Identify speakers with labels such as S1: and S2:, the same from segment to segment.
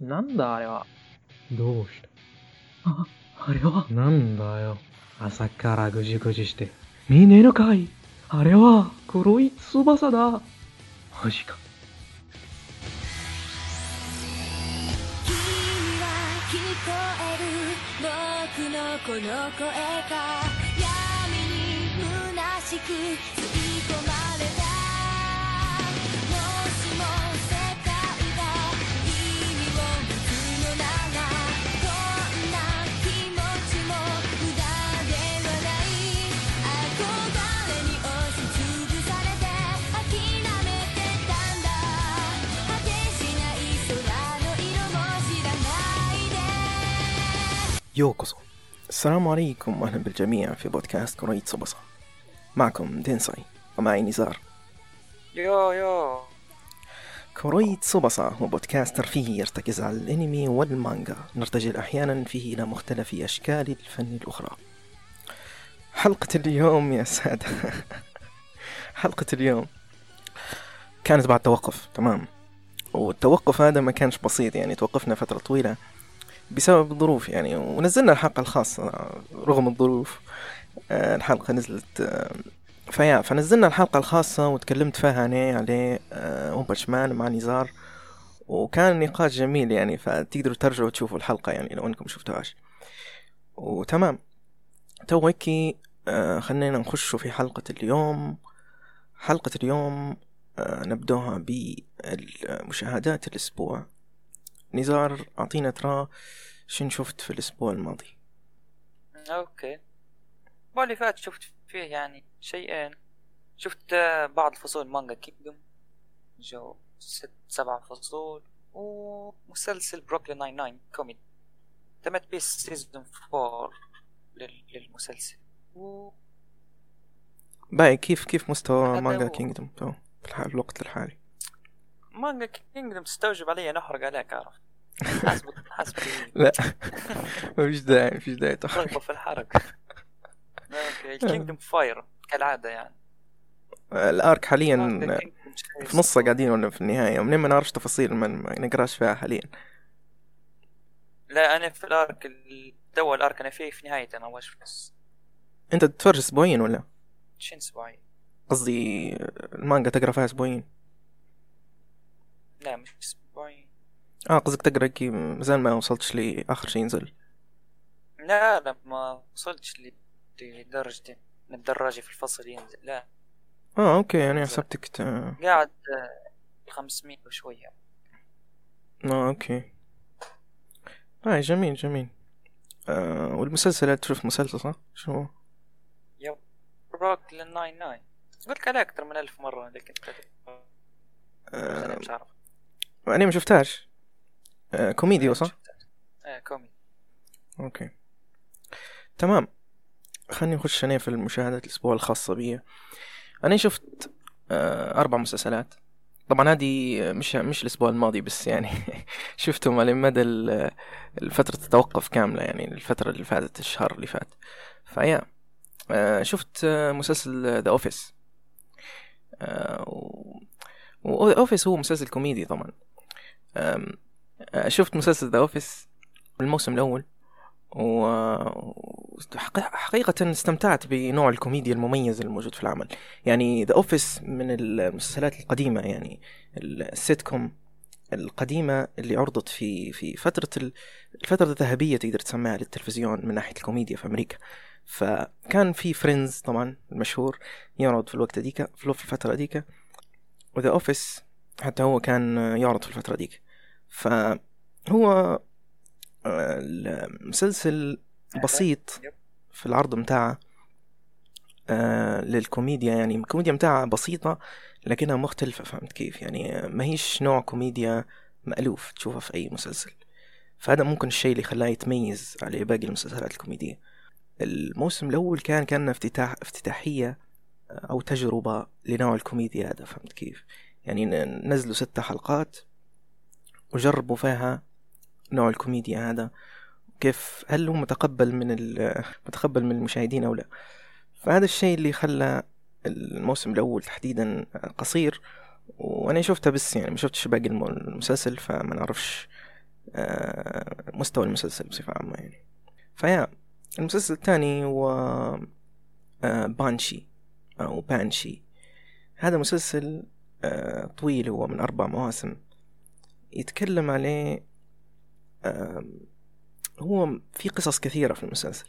S1: なんだあれは。
S2: どうし
S1: あ、あれは？
S2: たなんだよ。朝からぐじぐじして。見ねえのかい？
S1: あれは、黒い翼だ。マジか。
S3: 君は聞こえる僕のこの声が闇に虚しく吸い込まで ようこ
S4: そ. السلام عليكم وأهلا بالجميع في بودكاست كرويت صبصة. معكم دينساي ومعي نزار.
S5: yo yo.
S4: كرويت صبصة هو بودكاست ترفيهي يرتكز على الأنمي والمانجا. نرتجل أحيانا فيه إلى مختلف أشكال الفن الأخرى. حلقة اليوم يا سادة. حلقة اليوم. كانت بعد توقف تمام. والتوقف هذا ما كانش بسيط يعني توقفنا فترة طويلة. بسبب الظروف يعني ونزلنا الحلقة الخاصة رغم الظروف. آه، الحلقة نزلت آه، فيا فنزلنا الحلقة الخاصة وتكلمت فيها أنا عليه آه، وبشمان مع نزار وكان نقاش جميل يعني فتقدروا ترجعوا تشوفوا الحلقة يعني لو أنكم شفتوهاش. وتمام. تو هيك آه، خلينا نخش في حلقة اليوم. حلقة اليوم آه، نبدوها بمشاهدات الأسبوع. نزار أعطينا ترى شن شفت في الأسبوع الماضي؟
S5: okay. الأسبوع اللي فات شفت فيه يعني شيئين. شفت بعض فصول مانجا Kingdom جو ست سبع فصول ومسلسل Brooklyn Nine-Nine كوميدي. تمت بيه season four لل- للمسلسل. و
S4: باهي كيف كيف مستوى مانجا. Kingdom؟ في الوقت الحالي.
S5: مانجا Kingdom تستوجب علي نحرق عليك عرفت؟ حسب حسب
S4: لا. ما فيش داعي ما فيش داعي تحرق.
S5: في الحرق. okay ال Kingdom fire كالعادة يعني. ال arc حاليا
S4: في نصه قاعدين ولا في النهاية؟ منين ما نعرفش تفاصيل ما نقراش فيها حاليا.
S5: لا أنا في ال arc ال- تو ال arc أنا فيه في نهايته أنا واش بس.
S4: أنت تتفرج اسبوعيا ولا؟
S5: شين أسبوعين؟
S4: قصدي المانجا تقرأ فيها اسبوعيا
S5: لا مش أسبوعين
S4: آه قصدك تقرأ كي مازال ما وصلتش لاخر شيء ينزل.
S5: لا لا ما وصلتش لدرجة من الدراجة في الفصل ينزل لا.
S4: آه okay يعني حسبتك ت... آه
S5: قاعد آه، 500 وشوية.
S4: okay. آه جميل جميل. آه والمسلسلات تشوف مسلسل صح؟ شو هو؟
S5: yep. Brooklyn Nine-Nine. قلت عليه أكثر من ألف مرة لكن
S4: آه
S5: مش عارف.
S4: أنا ما شفتهاش. آه كوميديو صح؟
S5: إيه كوميدي.
S4: okay. تمام. خليني نخش أنا في المشاهدات الأسبوع الخاصة بي. أنا شفت آه أربع مسلسلات. طبعا هذه مش مش الأسبوع الماضي بس يعني شفتهم على مدى ال- الفترة التوقف كاملة يعني الفترة اللي فاتت الشهر اللي فات. فيا آه شفت آه مسلسل The Office و Office هو مسلسل كوميدي طبعا. شفت مسلسل The Office الموسم الأول و وحقي- حقيقة استمتعت بنوع الكوميديا المميز الموجود في العمل. يعني The Office من المسلسلات القديمة يعني السيت كوم القديمة اللي عرضت في في فترة ال- الفترة الذهبية تقدر تسميها للتلفزيون من ناحية الكوميديا في أمريكا. فكان في Friends طبعا المشهور يعرض في الوقت ديك في الفترة ديك و The Office حتى هو كان يعرض في الفترة ديك. فهو آه، المسلسل بسيط. في العرض متاعه آه للكوميديا يعني. الكوميديا متاعها بسيطة لكنها مختلفة فهمت كيف؟ يعني آه، ما هيش نوع كوميديا مألوف تشوفها في أي مسلسل. فهذا ممكن الشيء اللي خلاه يتميز على باقي المسلسلات الكوميدية. الموسم الأول كان كان افتتاح افتتاحية آه، أو تجربة لنوع الكوميديا هذا فهمت كيف؟ يعني نزلوا ست حلقات وجربوا فيها نوع الكوميديا هذا كيف هل هو متقبل من متقبل من المشاهدين أو لا. فهذا الشيء اللي خلى الموسم الأول تحديدا قصير وأنا شفتها بس يعني ما شفتش باقي الم- المسلسل فما نعرفش آه، مستوى المسلسل بصفة عامة يعني. فيا المسلسل الثاني هو آه، بانشي أو بانشي. هذا مسلسل طويل هو من أربع مواسم يتكلم عليه آم، هو في قصص كثيرة في المسلسل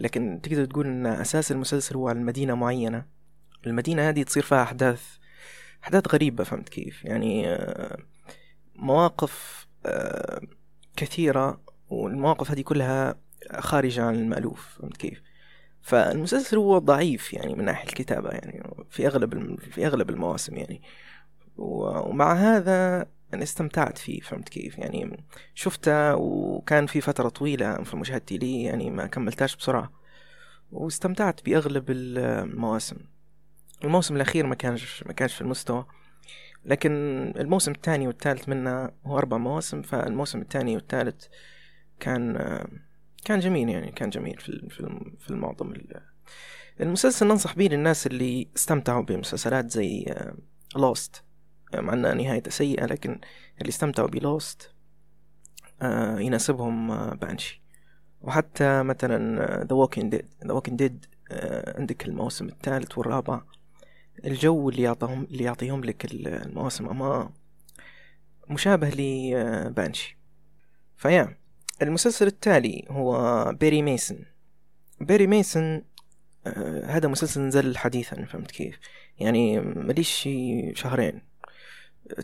S4: لكن تقدر تقول إن أساس المسلسل هو عن مدينة معينة. المدينة هذه تصير فيها أحداث أحداث غريبة فهمت كيف؟ يعني آه، مواقف آه، كثيرة والمواقف هذه كلها خارجة عن المألوف فهمت كيف؟ فالمسلسل هو ضعيف يعني من ناحية الكتابة يعني في أغلب في أغلب المواسم يعني. ومع هذا أنا استمتعت فيه فهمت كيف؟ يعني شفته وكان في فترة طويلة في مشاهدتي لي يعني ما كملتاش بسرعة. واستمتعت بأغلب المواسم. الموسم الأخير ما كانش ما كانش في المستوى. لكن الموسم الثاني والثالث منه هو أربع مواسم فالموسم الثاني والثالث كان كان جميل يعني كان جميل في في في المعظم ال- المسلسل ننصح به للناس اللي استمتعوا بمسلسلات زي Lost مع إنها نهايته سيئة لكن اللي استمتعوا ب Lost آه يناسبهم آه Banshee. وحتى مثلا The Walking Dead The Walking Dead عندك الموسم الثالث والرابع. الجو اللي يعطيهم اللي يعطيهم لك ال- المواسم أما مشابه ل Banshee فيا. المسلسل التالي هو Perry Mason Perry Mason آه هذا مسلسل نزل حديثا فهمت كيف؟ يعني مليش شهرين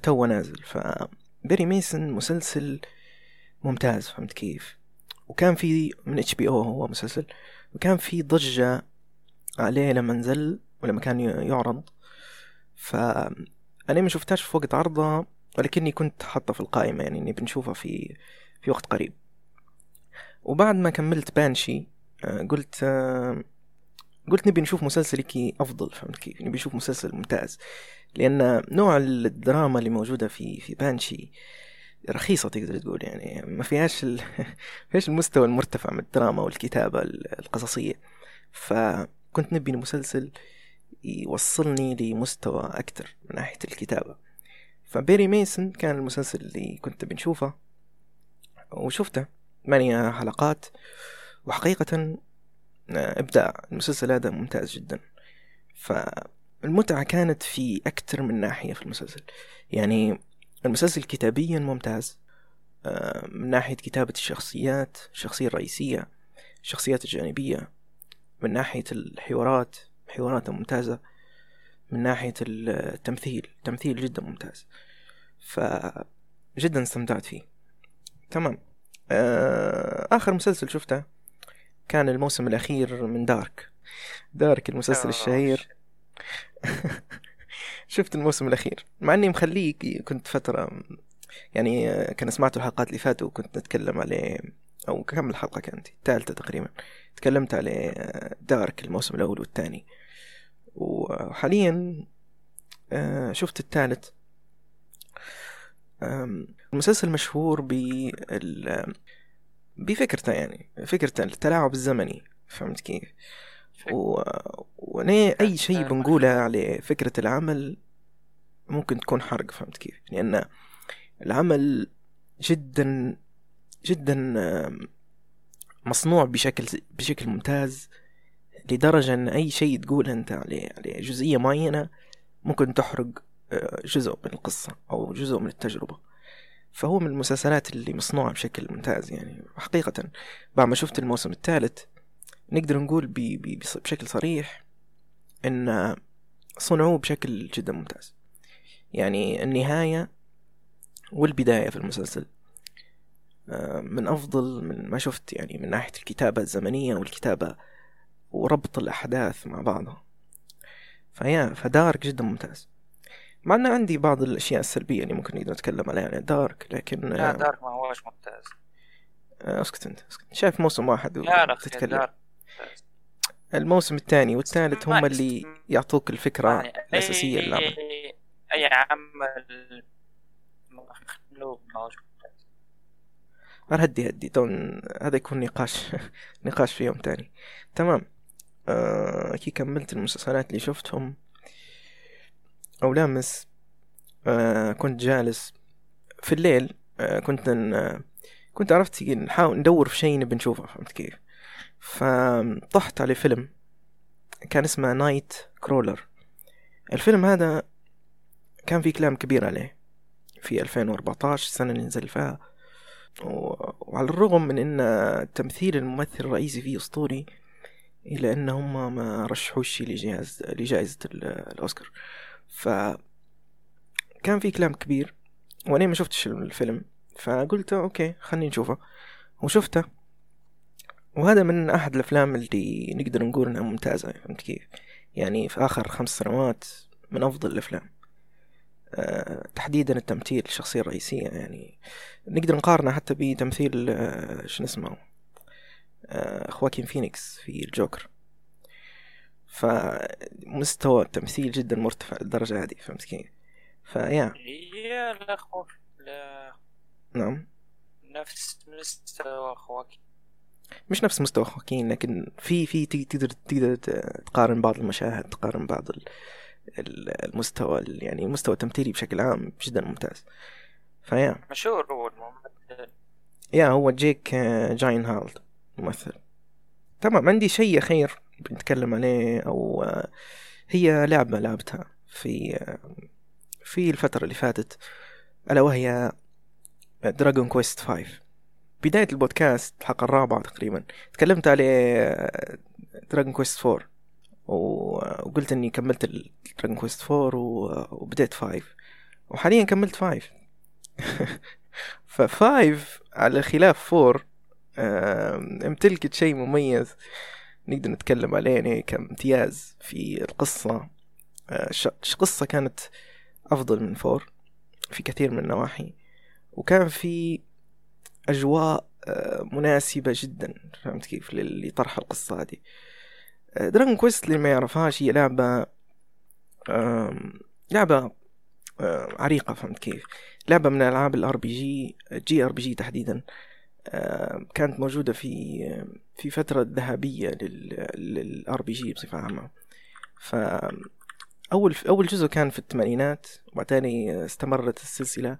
S4: تو نازل. ف Perry Mason مسلسل ممتاز فهمت كيف؟ وكان في من HBO هو مسلسل وكان في ضجة عليه لما نزل ولما كان يعرض. ف أنا ما شفتهاش في وقت عرضها ولكني كنت حاطه في القائمة يعني إني بنشوفها في في وقت قريب. وبعد ما كملت بانشي آه، قلت آه، قلت نبي نشوف مسلسل كي أفضل فهمت كيف؟ نبي نشوف مسلسل ممتاز. لأن نوع الدراما اللي موجودة في في بانشي رخيصة تقدر تقول يعني ما فيهاش ال... فيهاش المستوى المرتفع من الدراما والكتابة ال- القصصية. فكنت نبي مسلسل يوصلني لمستوى أكتر من ناحية الكتابة. فبيري ميسون كان المسلسل اللي كنت بنشوفه وشفته. ثمانية حلقات. وحقيقة إبداع. المسلسل هذا ممتاز جدا. فالمتعة كانت في أكثر من ناحية في المسلسل. يعني المسلسل كتابيا ممتاز آه، من ناحية كتابة الشخصيات الشخصية الرئيسية الشخصيات الجانبية من ناحية الحوارات حواراتها ممتازة. من ناحية التمثيل تمثيل جدا ممتاز. فجدا استمتعت فيه. تمام. آخر مسلسل شفته كان الموسم الأخير من دارك. دارك المسلسل الشهير. شفت الموسم الأخير. مع إني مخليه كنت فترة يعني آه، كان سمعت الحلقات اللي فاتوا وكنت نتكلم عليه أو كم الحلقة كانت؟ الثالثة تقريبا. تكلمت عليه آه، دارك الموسم الأول والثاني. وحاليا آه، شفت الثالث. المسلسل مشهور بال بفكرته يعني فكرته التلاعب الزمني فهمت كيف؟ و... وأنا أي شيء بنقوله على فكرة العمل ممكن تكون حرق فهمت كيف؟ لأن العمل جدا جدا مصنوع بشكل بشكل ممتاز لدرجة إن أي شيء تقول أنت عليه عليه جزئية معينة ممكن تحرق جزء من القصة أو جزء من التجربة. فهو من المسلسلات اللي مصنوعة بشكل ممتاز يعني. حقيقة بعد ما شفت الموسم الثالث نقدر نقول ب- ب- بص- بشكل صريح إن صنعوه بشكل جدا ممتاز. يعني النهاية والبداية في المسلسل آه، من أفضل من ما شفت يعني من ناحية الكتابة الزمنية والكتابة وربط الأحداث مع بعضها. فيا فدارك جدا ممتاز. مع أن عندي بعض الأشياء السلبية اللي ممكن نقدر نتكلم عليها. عن دارك لكن
S5: لا
S4: آه،
S5: دارك ما هوش ممتاز.
S4: آه، أسكت أنت أسكت. شايف موسم واحد
S5: لا لا أخي،
S4: وتتكلم. الموسم الثاني والثالث هم اللي يعطوك الفكرة
S5: يعني
S4: الأساسية للعمل
S5: أي أي عمل مخلوق ما هوش ممتاز.
S4: هدي هدي. دون هذا يكون نقاش نقاش في يوم تاني. تمام. آه كي كملت المسلسلات اللي شفتهم. أو لامس آه كنت جالس في الليل آه كنت ن- كنت عرفت نحاول ندور في شيء نبي نشوفه فهمت كيف؟ فطحت على فيلم كان اسمه Nightcrawler الفيلم هذا كان في كلام كبير عليه. في 2014 السنة اللي نزل فيها. وعلى الرغم من إن تمثيل الممثل الرئيسي فيه أسطوري إلا إن هم ما رشحوش لجائزة لجائزة الأوسكار. ف كان في كلام كبير وأنا ما شفتش الفيلم فقلت okay خلني نشوفه. وشفته. وهذا من أحد الأفلام اللي نقدر نقول إنها ممتازة فهمت كيف؟ يعني في آخر خمس سنوات من أفضل الأفلام. أه تحديدا التمثيل الشخصية الرئيسية يعني نقدر نقارنه حتى بتمثيل أه شنو اسمه؟ أه خواكين فينيكس في الجوكر. فمستوى التمثيل جدا مرتفع للدرجة هذه فهمت كيف فيا
S5: يا لا خوف لا
S4: نعم.
S5: نفس مستوى خواكين.
S4: مش نفس مستوى خواكين لكن في في تقدر تقدر تقارن بعض المشاهد تقارن بعض المستوى يعني المستوى التمثيلي بشكل عام جدا ممتاز. فيا
S5: مشهور هو الممثل.
S4: يا هو جيك جاين هالد ممثل. تمام عندي شيء أخير. بنتكلم عليه أو هي لعبة لعبتها في في الفترة اللي فاتت ألا وهي Dragon Quest 5 بداية البودكاست الحلقة الرابعة تقريبا تكلمت عليه Dragon Quest 4 وقلت إني كملت Dragon Quest 4 وبديت 5 وحاليا كملت 5 ف 5 على خلاف 4 امتلكت شيء مميز. نقدر نتكلم عليه يعني كامتياز في القصة. قصة كانت أفضل من four في كثير من النواحي. وكان في أجواء مناسبة جدا فهمت كيف؟ لطرح القصة هذه. Dragon Quest اللي ما يعرفهاش هي لعبة لعبة عريقة فهمت كيف؟ لعبة من ألعاب ال RPG J RPG تحديدا. كانت موجودة في في فترة ذهبية لل RPG بصفة عامة. ف أول أول جزء كان في الثمانينات وبعدين استمرت السلسلة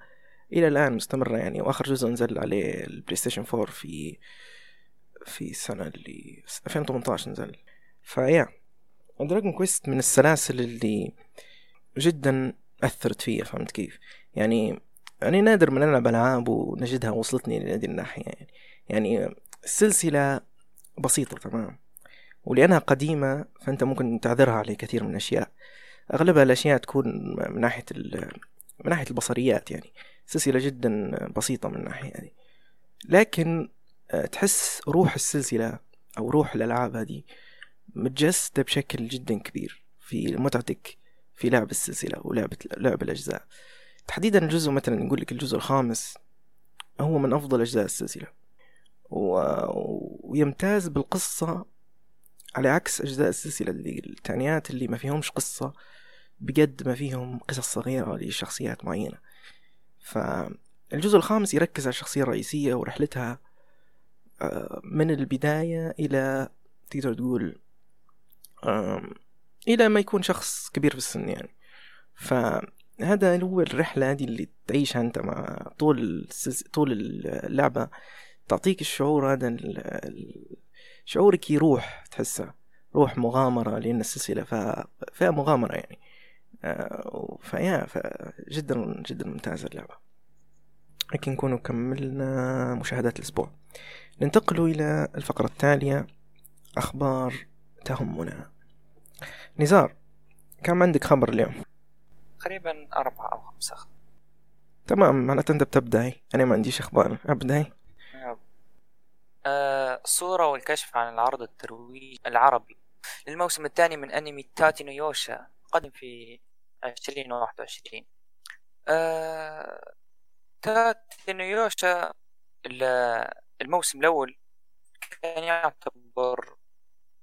S4: إلى الآن مستمرة يعني. وآخر جزء نزل عليه ال PlayStation 4 في في السنة اللي 2018 نزل. فيا Dragon Quest من السلاسل اللي جدا أثرت فيا فهمت كيف؟ يعني يعني نادر من ألعب ألعاب ونجدها وصلتني لهذه الناحية يعني. يعني السلسلة بسيطة تمام. ولأنها قديمة فأنت ممكن تعذرها على كثير من الأشياء. أغلبها الأشياء تكون من ناحية من ناحية البصريات يعني. سلسلة جدا بسيطة من الناحية هذه لكن تحس روح السلسلة أو روح الألعاب هذه متجسدة بشكل جدا كبير في متعتك في لعب السلسلة ولعبة لعب الأجزاء. تحديدا الجزء مثلا نقول لك الجزء الخامس هو من أفضل أجزاء السلسلة. و... ويمتاز بالقصة على عكس أجزاء السلسلة اللي التانيات اللي ما فيهمش قصة بجد ما فيهم قصص صغيرة لشخصيات معينة فالجزء الخامس يركز على الشخصية الرئيسية ورحلتها من البداية إلى تقدر تقول إلى ما يكون شخص كبير في السن يعني فهذا هو الرحلة هذه اللي تعيشها أنت مع طول. طول اللعبة تعطيك الشعور هذا شعورك يروح تحسه روح مغامرة لأن السلسلة فيها مغامرة يعني. فيا فجدا جدا ممتازة اللعبة. لكن نكون كملنا مشاهدات الأسبوع. ننتقل إلى الفقرة التالية أخبار تهمنا. نزار كم عندك خبر اليوم؟
S5: تقريبا أربعة أو خمسة
S4: تمام معناته أنت بتبدأي أنا ما عنديش أخبار أبدأي
S5: آه صورة والكشف عن العرض الترويجي العربي للموسم الثاني من أنمي تاتينو يوشا قدم في عشرين واحد وعشرين. آه Tate no Yuusha الموسم الأول كان يعتبر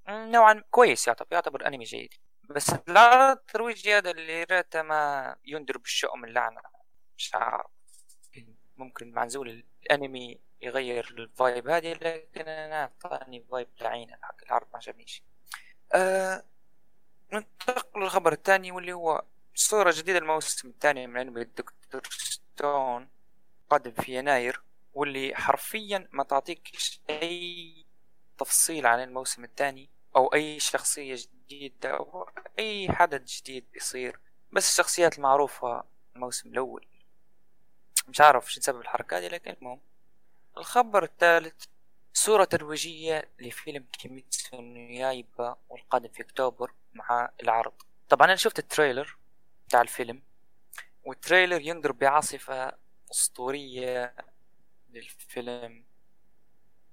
S5: نوعا كويس يعتبر يعتبر أنمي جيد. بس العرض الترويجي هذا اللي ريته ما ينذر بالشؤم اللعنة مش عارف ممكن مع نزول الأنمي يغير ال vibe هذه لكن أنا أعطاني vibe لعينة حق العرض ما عجبنيش أه ننتقل للخبر الثاني واللي هو صورة جديدة الموسم الثاني من anime ال Dr. Stone قادم في يناير واللي حرفيا ما تعطيك أي تفصيل عن الموسم الثاني أو أي شخصية جديدة أو أي حدث جديد بيصير بس الشخصيات المعروفة الموسم الأول. مش عارف شو سبب الحركة دي لكن المهم. الخبر الثالث صورة ترويجية لفيلم Kimetsu Yaiba والقادم في أكتوبر مع العرض. طبعا أنا شفت ال trailer بتاع الفيلم وال trailer ينذر بعاصفة أسطورية للفيلم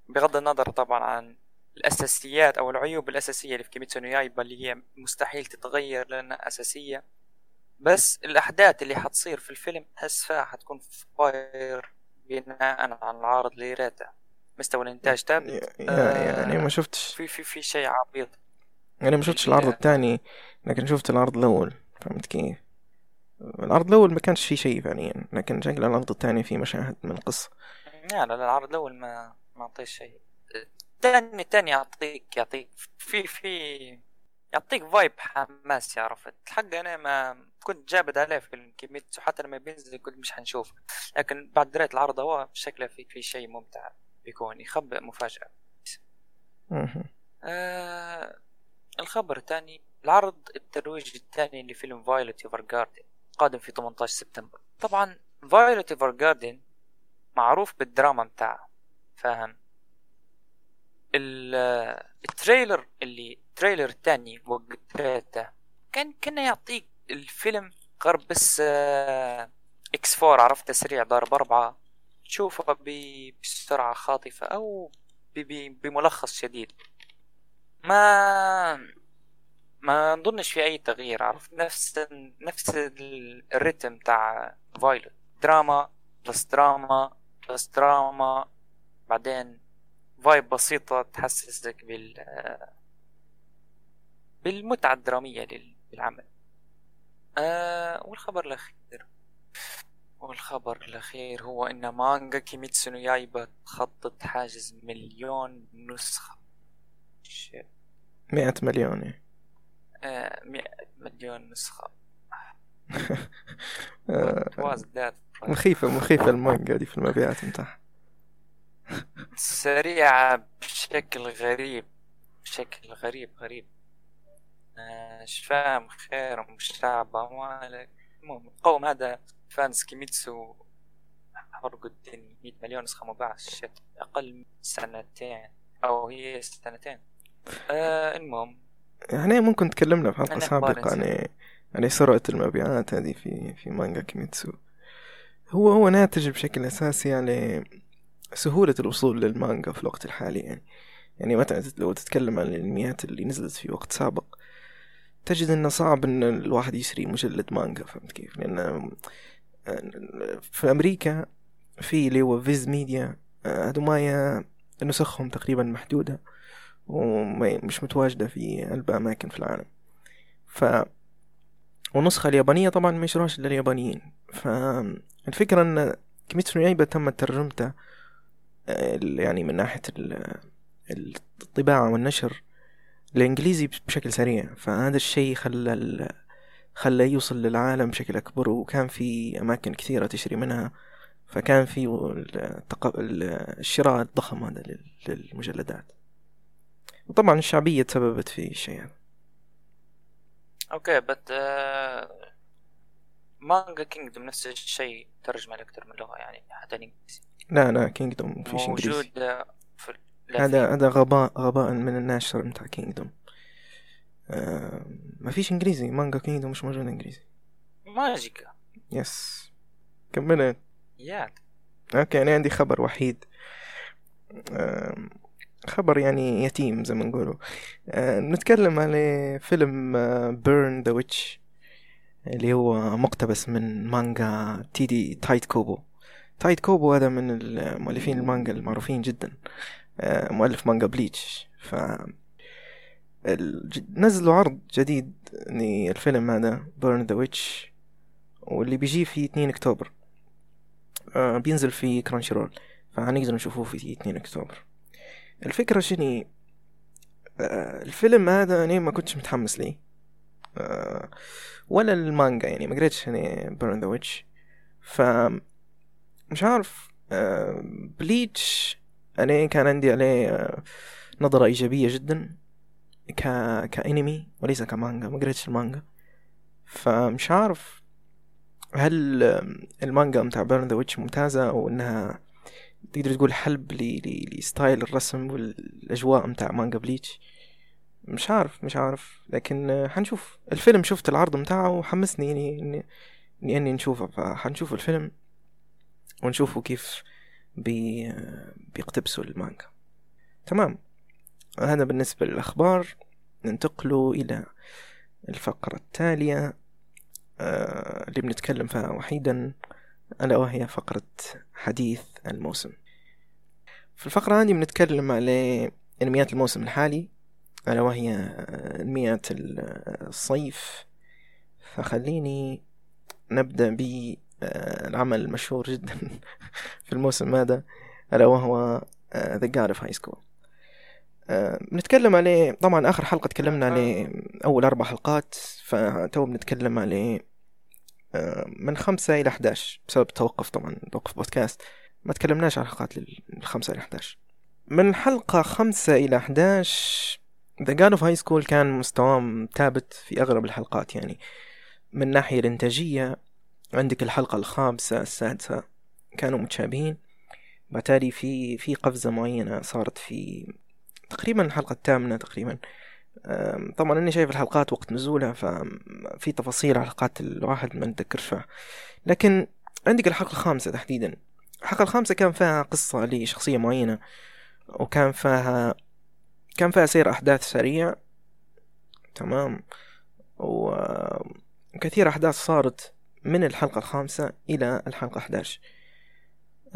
S5: بغض النظر طبعا عن الأساسيات أو العيوب الأساسية اللي في Kimetsu Yaiba اللي هي مستحيل تتغير لأنها أساسية. بس الأحداث اللي حتصير في الفيلم حسها حتكون fire بناء على العرض ليراتا مستوى الإنتاج ثابت
S4: يا- يعني ما شفتش.
S5: في في في شيء عبيط.
S4: أنا ما شفتش العرض الثاني لكن شفت العرض الأول فهمت كيف؟ العرض الأول ما كانش فيه شيء فعليا لكن شكل العرض الثاني فيه مشاهد من القصة.
S5: لا لا لا، العرض الأول ما ما أعطيش شيء. الثاني الثاني يعطيك يعطيك في في يعطيك vibe حماس عرفت. الحق أنا ما كنت جابد عليه في Kimetsu حتى لما بينزل قلت مش حنشوف. لكن بعد دريت العرض هو شكله في في شيء ممتع بيكون يخبئ مفاجأة.
S4: مهم.
S5: آه الخبر الثاني العرض الترويج الثاني لفيلم Violet Evergarden قادم في 18 سبتمبر. طبعا Violet Evergarden معروف بالدراما بتاعه فاهم؟ ال trailer اللي ال trailer الثاني وقتها كان كنا يعطيك الفيلم غرب بس آه، X four عرفت؟ تسريع ضرب أربعة. تشوفه بسرعة خاطفة أو بملخص شديد. ما ما نظنش في أي تغيير عرفت؟ نفس نفس ال- ال rythme تاع Violet. دراما plus دراما plus دراما بعدين vibe بسيطة تحسسك بال بالمتعة الدرامية لل- للعمل آه والخبر الأخير والخبر الأخير هو إن manga Kimetsu no Yaiba تخطت حاجز مليون نسخة.
S4: مئة مليون يعني.
S5: آه، مئة مليون نسخة?
S4: مخيفة مخيفة المانجا دي في المبيعات متاعها
S5: سريعة بشكل غريب بشكل غريب غريب. آه، مش فاهم؟ خير ومش تعبة ما عليك المهم القوم هذا fans Kimetsu حرقوا الدنيا 100 مليون نسخة مباعة shit أقل من سنتين. أو هي سنتين. آه المهم.
S4: يعني ممكن تكلمنا في حلقة سابقة عن
S5: إنسان.
S4: عن سرعة المبيعات هذه في في manga Kimetsu. هو هو ناتج بشكل أساسي على سهولة الوصول للمانجا في الوقت الحالي يعني. يعني مثلا لو تتكلم عن ال animeات اللي نزلت في وقت سابق تجد إنه صعب إن الواحد يشتري مجلد مانجا فهمت كيف؟ لأن في أمريكا في اللي هو Viz Media هذوما نسخهم تقريبا محدودة ومش متواجدة في أغلب أماكن في العالم. ف والنسخة اليابانية طبعا ما يشتروهاش إلا اليابانيين. فالفكرة أن كيميتسو نو يايبا تم ترجمته آه، يعني من ناحية ال- الطباعة والنشر الإنجليزي بشكل سريع. فهذا الشيء خلى خلى يوصل للعالم بشكل أكبر وكان في أماكن كثيرة تشتري منها. فكان في الشراء الضخم هذا لل- للمجلدات. وطبعا الشعبية تسببت في الشيء هذا.
S5: okay but مانجا Kingdom نفس الشيء ترجمة لأكثر من لغة يعني حتى الإنجليزي
S4: لا لا Kingdom فيش إنجليزي.
S5: موجود آه، في
S4: هذا هذا غباء غباء من الناشر متاع Kingdom آه ما فيش إنجليزي. مانجا Kingdom مش موجود إنجليزي.
S5: ماجيكا.
S4: yes كملت
S5: yeah
S4: okay أنا عندي خبر وحيد. آه خبر يعني يتيم زي ما نقولوا. آه نتكلم على فيلم Burn the Witch اللي هو مقتبس من مانجا تيدي تايت كوبو تايت كوبو هذا من المؤلفين المانجا المعروفين جدا. آه، مؤلف مانجا Bleach. ف نزلوا عرض جديد للفيلم هذا Burn the Witch واللي بيجي في 2 أكتوبر. آه، بينزل في Crunchyroll فهنقدر نشوفوه في 2 أكتوبر. الفكرة شني آه، الفيلم هذا أنا ما كنتش متحمس ليه. ولا المانجا يعني ما قريتش يعني Burn the Witch ف مش عارف آه، Bleach أنا كان عندي عليه آه، نظرة إيجابية جدا ك... كأنمي وليس كمانجا ما قريتش المانجا. فمش عارف هل آه، المانجا متاع Burn the Witch ممتازة أو إنها تقدر تقول حلب ل... ل style الرسم والأجواء متاع مانجا Bleach مش عارف مش عارف. لكن آه، حنشوف. الفيلم شفت العرض متاعه وحمسني إني إني إني, إني نشوفه. فحنشوف الفيلم. ونشوفوا كيف بي بيقتبسوا المانجا. تمام. هذا بالنسبة للأخبار. ننتقل إلى الفقرة التالية. آه، اللي بنتكلم فيها وحيدا ألا وهي فقرة حديث الموسم. في الفقرة هذه بنتكلم على أنميات الموسم الحالي ألا وهي أنميات الصيف. فخليني نبدأ بالعمل المشهور جدا في الموسم هذا ألا وهو The God of High School بنتكلم عليه طبعا آخر حلقة تكلمنا عليه أول أربع حلقات فتو بنتكلم عليه آه، من خمسة إلى 11 بسبب التوقف طبعا توقف بودكاست. ما تكلمناش عن حلقات الخمسة إلى 11 من حلقة خمسة إلى 11 The God of High School كان مستواه ثابت في أغلب الحلقات يعني. من ناحية الإنتاجية عندك الحلقة الخامسة السادسة. كانوا متشابهين. بالتالي في في قفزة معينة صارت في تقريبا الحلقة الثامنة تقريبا. طبعا إني شايف الحلقات وقت نزولها ففي تفاصيل على الحلقات الواحد ما نتذكرش لكن عندك الحلقة الخامسة تحديدا. الحلقة الخامسة كان فيها قصة لشخصية معينة وكان فيها كان فيها سير أحداث سريع. تمام. وكثير أحداث صارت من الحلقة الخامسة إلى الحلقة 11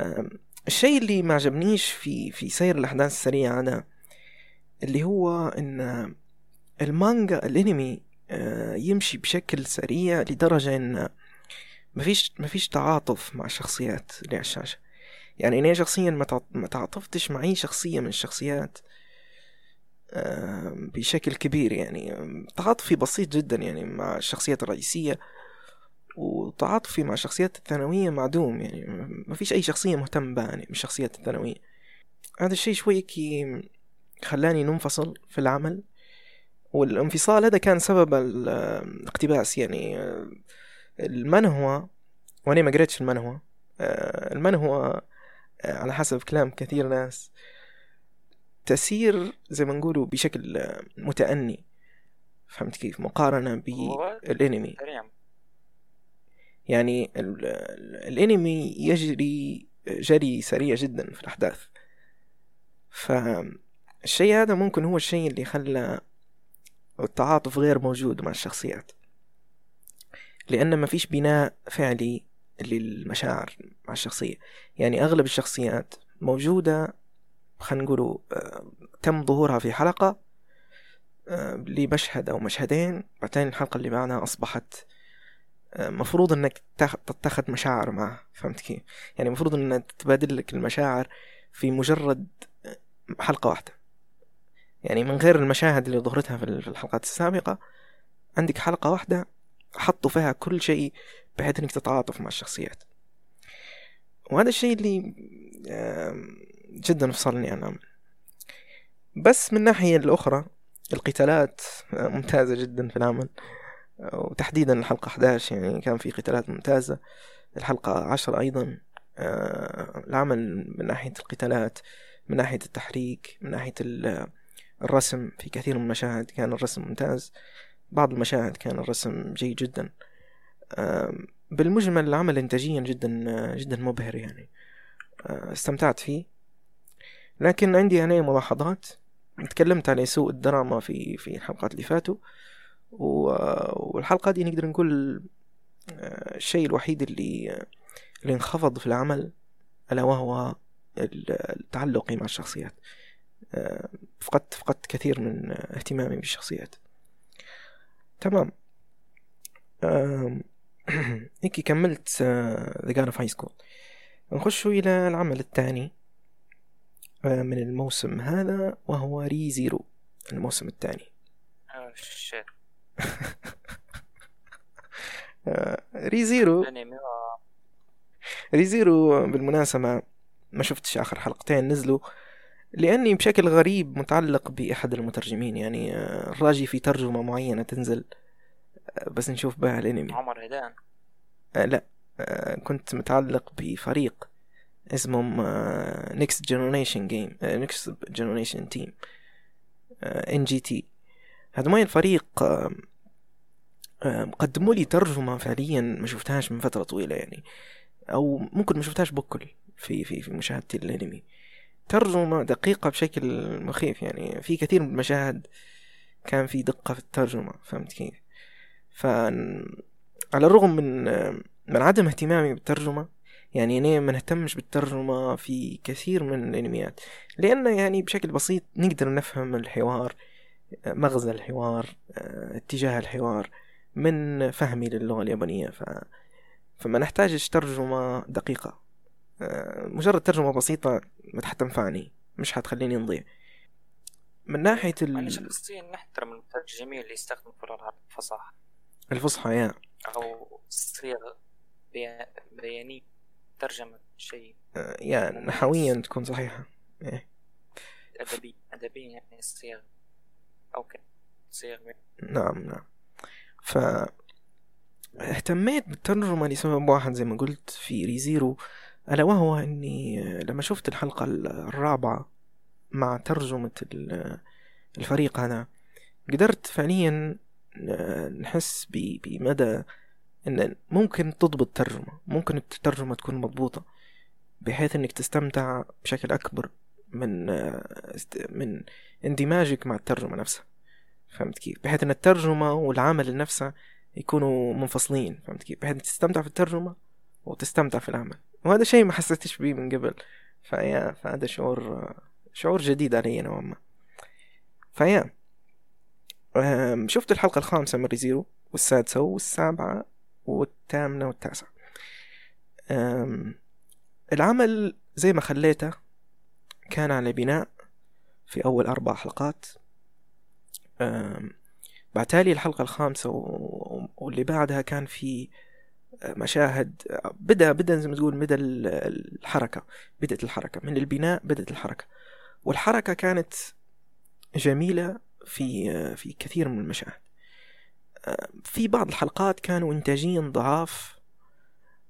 S4: أم، الشيء اللي ما عجبنيش في في سير الأحداث السريعة هذا اللي هو إن المانجا الأنمي آه، يمشي بشكل سريع لدرجة إن مفيش مفيش تعاطف مع الشخصيات اللي على الشاشة يعني أنا شخصيا ما تع- ما تعاطفتش مع اي شخصية من الشخصيات آه، بشكل كبير يعني. تعاطفي بسيط جدا يعني مع الشخصيات الرئيسية. وتعاطفي مع الشخصيات الثانوية معدوم يعني ما فيش أي شخصية مهتم بها يعني من الشخصيات الثانوية. هذا الشيء شوي كي خلاني ننفصل في العمل والانفصال هذا كان سبب ال- الاقتباس يعني المنهوى وأنا ما قريتش المنهوى المنهوى على حسب كلام كثير ناس تسير زي ما نقولوا بشكل متأني. فهمت كيف؟ مقارنة
S5: سريع
S4: يعني ال- ال- الانمي يجري جري سريع جدا في الأحداث. فالشيء هذا ممكن هو الشيء اللي خلى التعاطف غير موجود مع الشخصيات. لأن ما فيش بناء فعلي للمشاعر مع الشخصية. يعني أغلب الشخصيات موجودة خلينا نقولوا آه، تم ظهورها في حلقة آه، لمشهد أو مشهدين بعدين الحلقة اللي بعدها أصبحت مفروض إنك تتخذ مشاعر معه فهمت كيف؟ يعني مفروض إن تتبادل لك المشاعر في مجرد حلقة واحدة. يعني من غير المشاهد اللي ظهرتها في ال- في الحلقات السابقة عندك حلقة واحدة حطوا فيها كل شيء بحيث إنك تتعاطف مع الشخصيات. وهذا الشيء اللي جدا فصلني العمل بس من الناحية الأخرى القتالات آه، ممتازة جدا في العمل. وتحديدا الحلقة 11 يعني كان في قتالات ممتازة. الحلقة 10 أيضا آه، العمل من ناحية القتالات من ناحية التحريك من ناحية ال- الرسم في كثير من المشاهد كان الرسم ممتاز. بعض المشاهد كان الرسم جيد جدا. آم، بالمجمل العمل إنتاجيا جدا جدا مبهر يعني. آه، استمتعت فيه. لكن عندي أنا ملاحظات. تكلمت على سوء الدراما في في الحلقات اللي فاتوا. و- والحلقة دي نقدر نقول آه، الشيء الوحيد اللي اللي انخفض في العمل ألا وهو التعلقي مع الشخصيات. آه، فقدت فقدت كثير من اهتمامي بالشخصيات. تمام. هيك كملت The God of High School نخش إلى العمل الثاني آه، من الموسم هذا وهو Re:Zero الموسم الثاني. آه، Re:Zero
S5: الانمي آه،
S4: Re:Zero بالمناسبة ما شفتش آخر حلقتين نزلوا لأني بشكل غريب متعلق بأحد المترجمين. يعني آه، راجي في ترجمة معينة تنزل آه، بس نشوف بها الأنمي.
S5: عمر هيدان
S4: آه لا آه كنت متعلق بفريق اسمهم Next Generation Team Next Generation Team NGT هذا الفريق قدموا لي ترجمة فعليا ما شفتهاش من فترة طويلة يعني. أو ممكن ما شفتهاش بكل في في في مشاهدتي للأنمي. ترجمة دقيقة بشكل مخيف يعني. في كثير من المشاهد كان في دقة في الترجمة فهمت كيف؟ ف على الرغم من من عدم اهتمامي بالترجمة يعني أنا ما نهتمش بالترجمة في كثير من الأنميات. لأن يعني بشكل بسيط نقدر نفهم الحوار مغزى الحوار اتجاه الحوار من فهمي للغة اليابانية. ف... فما نحتاجش ترجمة دقيقة. مجرد ترجمة بسيطة ما حتنفعني مش حتخليني نضيع. من ناحية
S5: ال شخصيا نحترم المترجمين اللي يستخدموا في العرب الفصاحة.
S4: الفصحى يا.
S5: أو صيغ بياني ترجمة شيء.
S4: آه، يا نحويا تكون صحيحة. إيه.
S5: أدبي أدبي يعني الصيغ أوكي. صيغ
S4: نعم نعم. ف اهتميت بالترجمة لسبب واحد زي ما قلت في ريزيرو ألا وهو أني لما شفت الحلقة الرابعة مع ترجمة الفريق هذا قدرت فعليا نحس بمدى إن ممكن تضبط ترجمة ممكن الترجمة تكون مضبوطة بحيث إنك تستمتع بشكل أكبر. من من اندماجك مع الترجمة نفسها فهمت كيف؟ بحيث إن الترجمة والعمل نفسه يكونوا منفصلين فهمت كيف؟ بحيث تستمتع في الترجمة وتستمتع في العمل. وهذا شيء ما حسيتش بيه من قبل فيا فهذا شعور شعور جديد علي نوعا ما. فيا شفت الحلقة الخامسة من ريزيرو والسادسة والسابعة والثامنة والتاسعة. العمل زي ما خليته كان على بناء في أول أربع حلقات. بعتالي الحلقة الخامسة واللي بعدها كان في مشاهد بدا بدأ زي ما تقول بدأ الحركة بدأت الحركة. من البناء بدأت الحركة. والحركة كانت جميلة في في كثير من المشاهد. في بعض الحلقات كانوا إنتاجيا ضعاف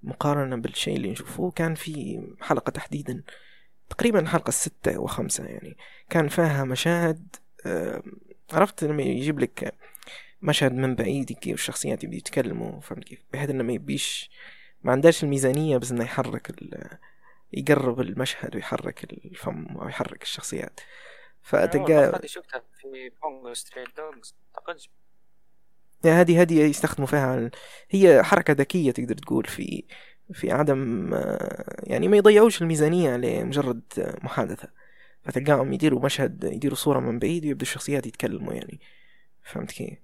S4: مقارنة بالشيء اللي نشوفوه. كان في حلقة تحديدا تقريبا الحلقة الستة وخمسة يعني. كان فيها مشاهد عرفت لما يجيب لك مشهد من بعيد كيف الشخصيات يبدو يتكلموا فهمت كيف؟ بحيث إنه ما يبيش ما عندهاش الميزانية بس إنه يحرك يقرب المشهد ويحرك الفم أو يحرك الشخصيات
S5: فتلقى شفتها في Bungo Stray Dogs اعتقد
S4: هذه هذه يستخدموا فيها هي حركة ذكية تقدر تقول في في عدم يعني ما يضيعوش الميزانية لمجرد محادثة. فتلقاهم يديروا مشهد يديروا صورة من بعيد ويبدو الشخصيات يتكلموا يعني. فهمت كيف؟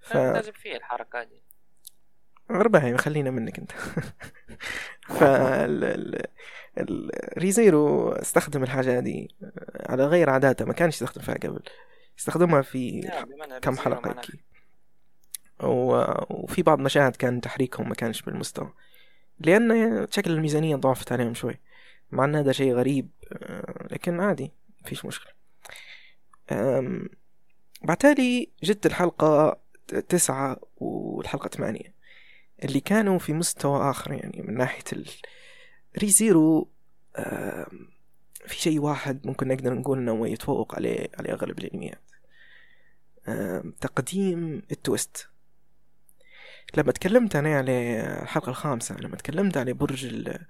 S5: ف... لازم فيه الحركة دي
S4: غربها خلينا منك انت. ف ريزيرو استخدم الحاجة دي على غير عاداته ما كانش يستخدم فيها قبل. استخدمها في كم حلقة و... وفي بعض مشاهد كان تحريكهم ما كانش بالمستوى. لأن شكل الميزانية ضعفت عليهم شوي مع أن هذا شيء غريب لكن عادي مفيش مشكلة. بعتالي جت الحلقة تسعة والحلقة ثمانية اللي كانوا في مستوى آخر يعني من ناحية ال... Re:Zero في شيء واحد ممكن نقدر نقول إنه يتفوق عليه على أغلب الانميات تقديم ال twist. لما تكلمت أنا على الحلقة الخامسة لما تكلمت على برج ال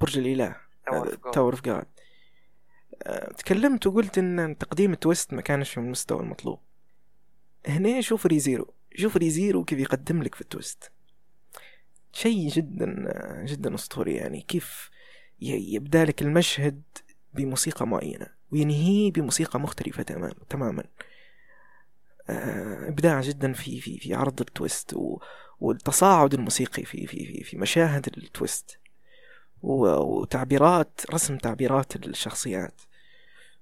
S4: برج الإله Tower of God تكلمت وقلت إن تقديم ال twist ما كانش في المستوى المطلوب. هنا شوف Re:Zero شوف Re:Zero كيف يقدم لك في ال twist. شيء جدا جدا أسطوري يعني كيف يبدأ لك المشهد بموسيقى معينة وينهيه بموسيقى مختلفة تماما تماما. آه، إبداع جدا في في في عرض ال twist والتصاعد الموسيقي في في في, في مشاهد ال twist وتعبيرات رسم تعبيرات الشخصيات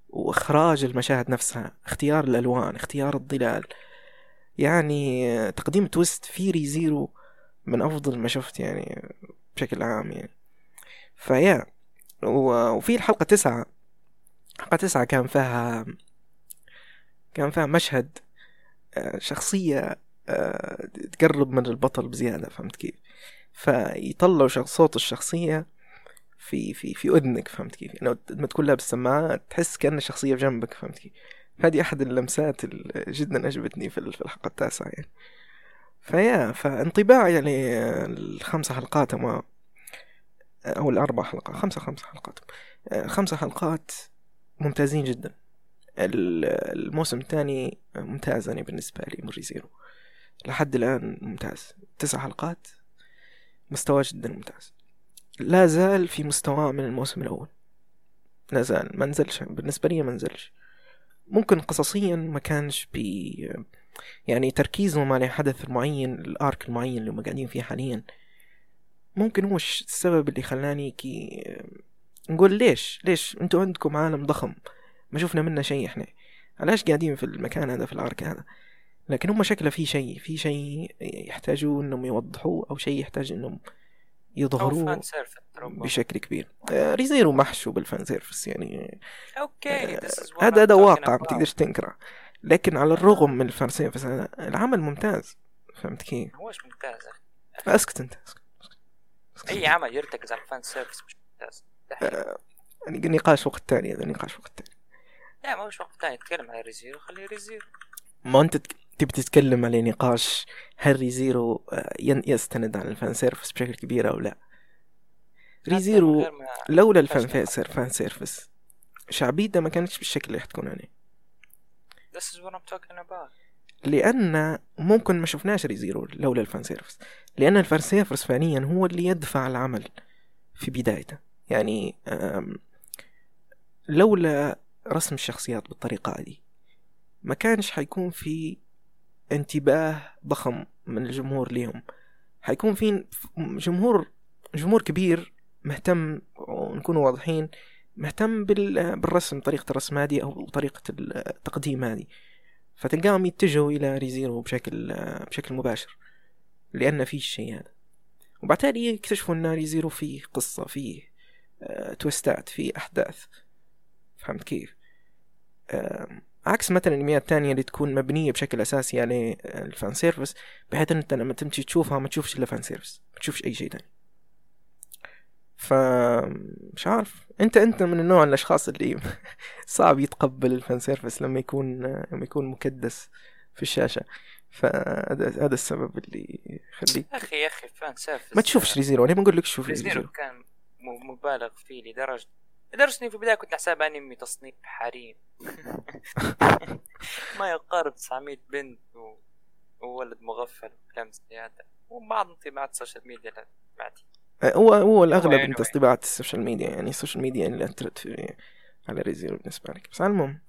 S4: وإخراج المشاهد نفسها اختيار الألوان اختيار الظلال. يعني تقديم twist في Re:Zero من أفضل ما شفت يعني بشكل عام يعني. فيا و- وفي الحلقة تسعة حلقة تسعة كان فيها كان فيها مشهد آه، شخصية آه، تقرب من البطل بزيادة فهمت كيف؟ فيطلعوا صوت الشخصية في في في أذنك فهمت كيف؟ يعني لما تكون لابس سماعات تحس كأن الشخصية بجنبك فهمت كيف؟ هذه أحد اللمسات اللي جدا عجبتني في الحلقة التاسعة يعني. فيا فانطباعي يعني الخمسة حلقات ما أو الأربع حلقات خمسة خمسة حلقات. آه، خمسة حلقات ممتازين جدا. الموسم الثاني ممتاز أنا بالنسبة لي من ريزيرو لحد الآن ممتاز. تسع حلقات مستوى جدا ممتاز. لا زال في مستواه من الموسم الأول. لا زال. ما نزلش. بالنسبة لي ما نزلش. ممكن قصصيا ما كانش بي يعني تركيزهم على حدث معين الأرك المعين اللي هم قاعدين فيه حاليا. ممكن هو السبب اللي خلاني كي نقول ليش؟ ليش؟ أنتوا عندكم عالم ضخم. ما شفنا منه شيء إحنا. علاش قاعدين في المكان هذا في ال arc هذا؟ لكن هم شكله في شيء في شيء يحتاجوا إنهم يوضحوه أو شيء يحتاج
S5: إنهم
S4: يظهروه بشكل كبير. آه، Re:Zero محشو بال fan
S5: service يعني okay what
S4: هذا هذا واقع ما. تقدرش تنكره. لكن على الرغم من ال fan service هذا العمل ممتاز. فهمت كيف؟
S5: هوش ممتاز.
S4: أسكت أنت أسكت.
S5: أي عمل يرتكز على ال fan service مش ممتاز.
S4: آه، يعني نقاش وقت تاني هذا نقاش وقت تاني.
S5: لا ما هوش وقت ثاني نتكلم على Re:Zero. خليه Re:Zero.
S4: ما أنت تبي تتكلم على نقاش هل Re:Zero آه، يستند على ال fan service بشكل كبير أو لا؟
S5: Re:Zero
S4: لولا
S5: ال
S4: fan fan service شعبيته ما كانتش بالشكل اللي حتكون عليه.
S5: This is what I'm talking about.
S4: لأن ممكن ما شفناش Re:Zero لولا ال fan service لأن الفان سيرفس فعليا هو اللي يدفع العمل في بدايته. يعني لولا رسم الشخصيات بالطريقة هذه. ما كانش حيكون في انتباه ضخم من الجمهور ليهم حيكون في جمهور جمهور كبير مهتم ونكون واضحين مهتم بال- بالرسم طريقة الرسم هذه أو طريقة التقديم هذه. فتلقاهم يتجهوا إلى Re:Zero بشكل بشكل مباشر لأن فيه الشيء هذا. وبعدين يكتشفوا أن Re:Zero فيه قصة فيه آه، تويستات فيه أحداث. فهمت كيف؟ عكس مثلا الانميات الثانية اللي تكون مبنية بشكل أساسي على آه، ال fan service بحيث أن أنت لما تمشي تشوفها ما تشوفش إلا fan service ما تشوفش أي شيء ثاني ف مش عارف. أنت أنت من النوع الأشخاص اللي صعب يتقبل ال fan service لما يكون لما يكون مكدس في الشاشة. فهذا هذا السبب اللي يخليك
S5: أخي أخي fan service
S4: ما تشوفش Re:Zero أنا بقول لك شوف Re:Zero
S5: كان مبالغ فيه لدرجة لدرجة اني في البداية كنت أحسب أنمي تصنيف حريم. ما يقارب 900 بنت و... وولد مغفل وكلام زي هذا. وبعض انطباعات ال social media سمعتي
S4: هو هو
S5: الأغلب.
S4: انطباعات ال social media يعني ال social media اللي اثرت في على Re:Zero بالنسبة لك. بس على المهم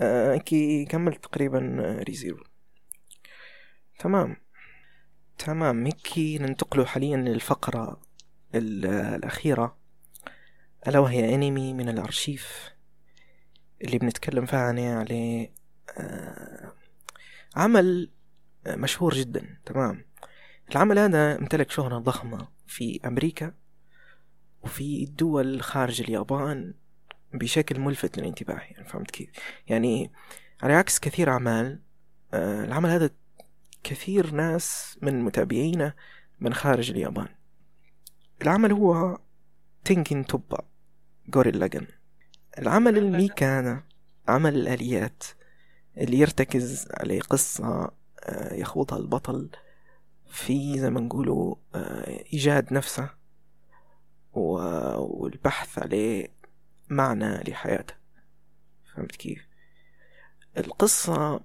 S4: آه كي كملت تقريبا Re:Zero تمام. تمام ميكي ننتقل حاليا للفقرة ال- الأخيرة. ألا وهي أنمي من الأرشيف اللي بنتكلم فيها عنه على آه، عمل مشهور جدا تمام. العمل هذا امتلك شهرة ضخمة في أمريكا وفي الدول خارج اليابان بشكل ملفت للانتباه يعني فهمت كيف؟ يعني على عكس كثير أعمال آه، العمل هذا كثير ناس من متابعينه من خارج اليابان. العمل هو تينكين توبا جوريل لاجن العمل الميكا هذا عمل الآليات اللي يرتكز على قصة آه، يخوضها البطل في زي ما نقولوا آه، إيجاد نفسه والبحث على معنى لحياته. فهمت كيف؟ القصة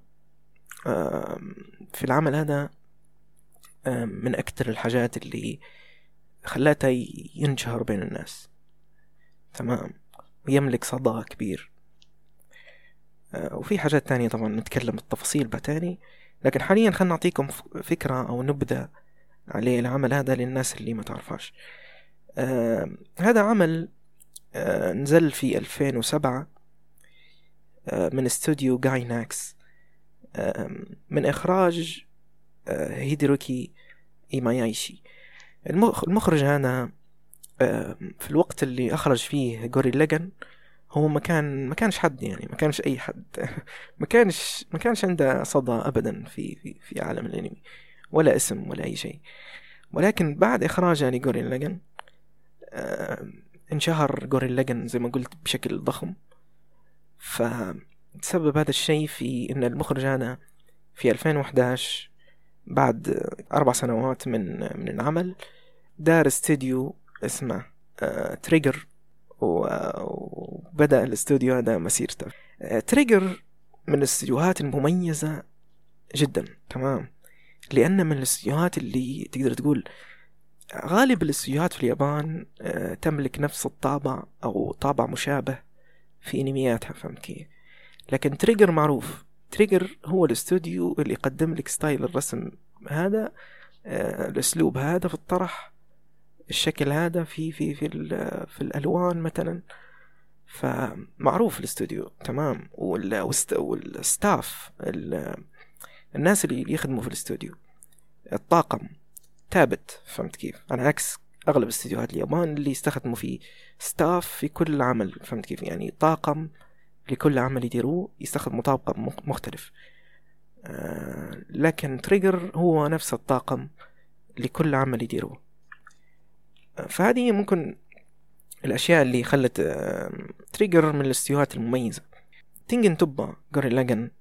S4: في العمل هذا من أكثر الحاجات اللي خلاته ينشهر بين الناس. تمام. ويملك صدى كبير. آه، وفي حاجات تانية طبعا نتكلم بالتفاصيل بعدين لكن حاليا خلنا نعطيكم فكرة أو نبذة على العمل هذا للناس اللي ما تعرفاش آه هذا عمل آه نزل في 2007 آه من استوديو Gainax. من إخراج Hiroyuki Imaishi المخ- المخرج هذا في الوقت اللي أخرج فيه جوري ليجن هو ما كان ما كانش حد يعني ما كانش أي حد. ما كانش ما كانش عنده صدى أبدا في في في عالم الأنمي ولا اسم ولا أي شيء. ولكن بعد إخراجه لجوري ليجن آم، انشهر جوري ليجن زي ما قلت بشكل ضخم. فتسبب هذا الشيء في إن المخرج هذا في 2011 بعد أربع سنوات من من العمل دار استديو اسمه آه، Trigger و- وبدأ الاستوديو هذا مسيرته. آه، Trigger من الاستديوهات المميزة جدا تمام؟ لأن من الاستديوهات اللي تقدر تقول غالب الاستديوهات في اليابان آه، تملك نفس الطابع أو طابع مشابه في أنمياتها فهمت كيف؟ لكن Trigger معروف. Trigger هو الاستوديو اللي يقدم لك style الرسم هذا آه، الأسلوب هذا في الطرح الشكل هذا في في في في الألوان مثلا. فمعروف الاستوديو تمام. وال- وال st- وال staff ال- الناس اللي يخدموا في الاستوديو. الطاقم ثابت فهمت كيف؟ على عكس أغلب استديوهات اليابان اللي يستخدموا فيه staff في كل عمل فهمت كيف؟ يعني طاقم لكل عمل يديروه يستخدموا طاقم مخ- مختلف. آه، لكن Trigger هو نفس الطاقم لكل عمل يديروه. فهذه ممكن الأشياء اللي خلت Trigger من الاستديوهات المميزة. Tengen Toppa Gurren Lagann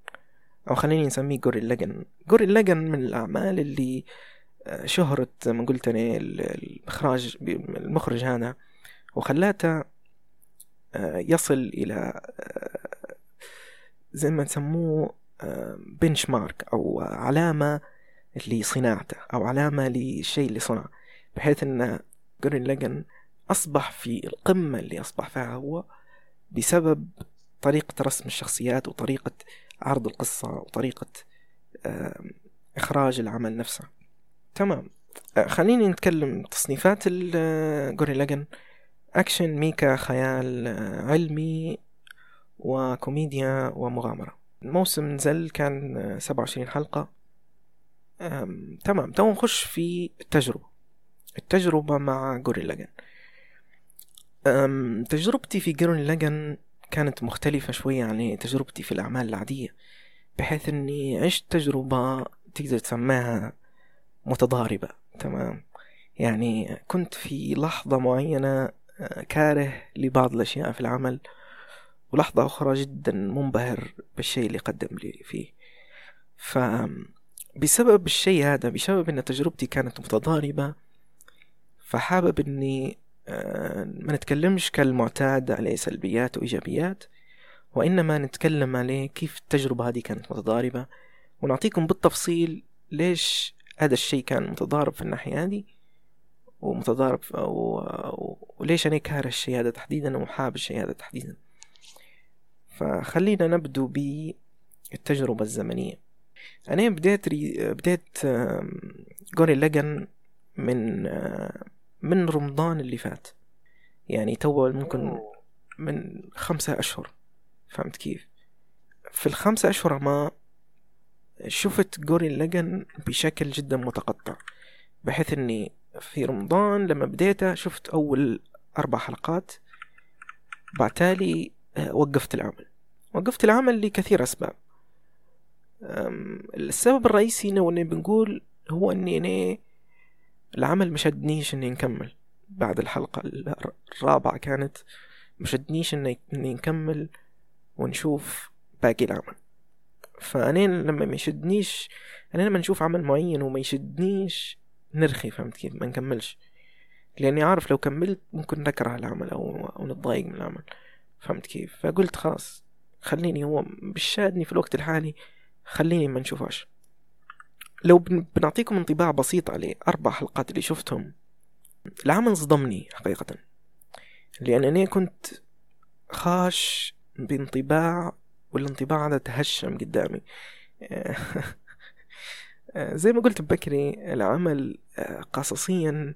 S4: أو خليني نسميه جوري لاجن. جوري لاجن من الأعمال اللي آه، شهرت ما قلت أنا ال- الإخراج المخرج هذا وخلاته آه، يصل إلى آه، زي ما تسموه بنش مارك أو علامة لصناعته أو علامة للشيء اللي صنع بحيث أن جورين لاجن أصبح في القمة اللي أصبح فيها هو بسبب طريقة رسم الشخصيات وطريقة عرض القصة وطريقة إخراج العمل نفسه. تمام. آه، خليني نتكلم تصنيفات ال Gurren Lagann action mecha خيال آه، علمي وكوميديا ومغامرة. الموسم نزل كان آه، 27 حلقة. تمام. تو نخش في التجربة. التجربة مع Gurren Lagann. أم، تجربتي في Gurren Lagann كانت مختلفة شوية عن تجربتي في الأعمال العادية بحيث أني عشت تجربة تقدر تسميها متضاربة تمام؟ يعني كنت في لحظة معينة آه، كاره لبعض الأشياء في العمل ولحظة أخرى جدا منبهر بالشيء اللي قدم لي فيه. فبسبب الشيء هذا بسبب أن تجربتي كانت متضاربة فحابب أني آه، ما نتكلمش كالمعتاد عليه سلبيات وإيجابيات وإنما نتكلم عليه كيف التجربة هذه كانت متضاربة. ونعطيكم بالتفصيل ليش هذا الشيء كان متضارب في الناحية هذه ومتضارب و... وليش أنا كاره الشيء هذا تحديدا وحاب الشيء هذا تحديدا. فخلينا نبدو بالتجربة الزمنية. أنا بديت ري... بديت جوري لاجن من آه، من رمضان اللي فات. يعني تو ممكن من خمسة أشهر. فهمت كيف؟ في الخمسة أشهر ما شفت جوري لاجن بشكل جدا متقطع بحيث إني في رمضان لما بديته شفت أول أربع حلقات. بعد تالي آه، وقفت العمل. وقفت العمل لكثير أسباب. أم، السبب الرئيسي إنه إني بنقول هو إني أنا العمل مشدنيش إني نكمل. بعد الحلقة الر- الرابعة كانت مشدنيش اني نكمل ونشوف باقي العمل. فأنا لما ما يشدنيش أنا لما نشوف عمل معين وما يشدنيش نرخي فهمت كيف؟ ما نكملش. لأني عارف لو كملت ممكن نكره العمل أو, أو نتضايق من العمل. فهمت كيف؟ فقلت خلاص خليني هو مش شادني في الوقت الحالي خليني ما نشوفهاش. لو بن- بنعطيكم انطباع بسيط عليه أربع حلقات اللي شفتهم العمل صدمني حقيقة لأن أنا كنت خاش بانطباع والانطباع هذا تهشم قدامي. زي ما قلت بكري العمل قصصيا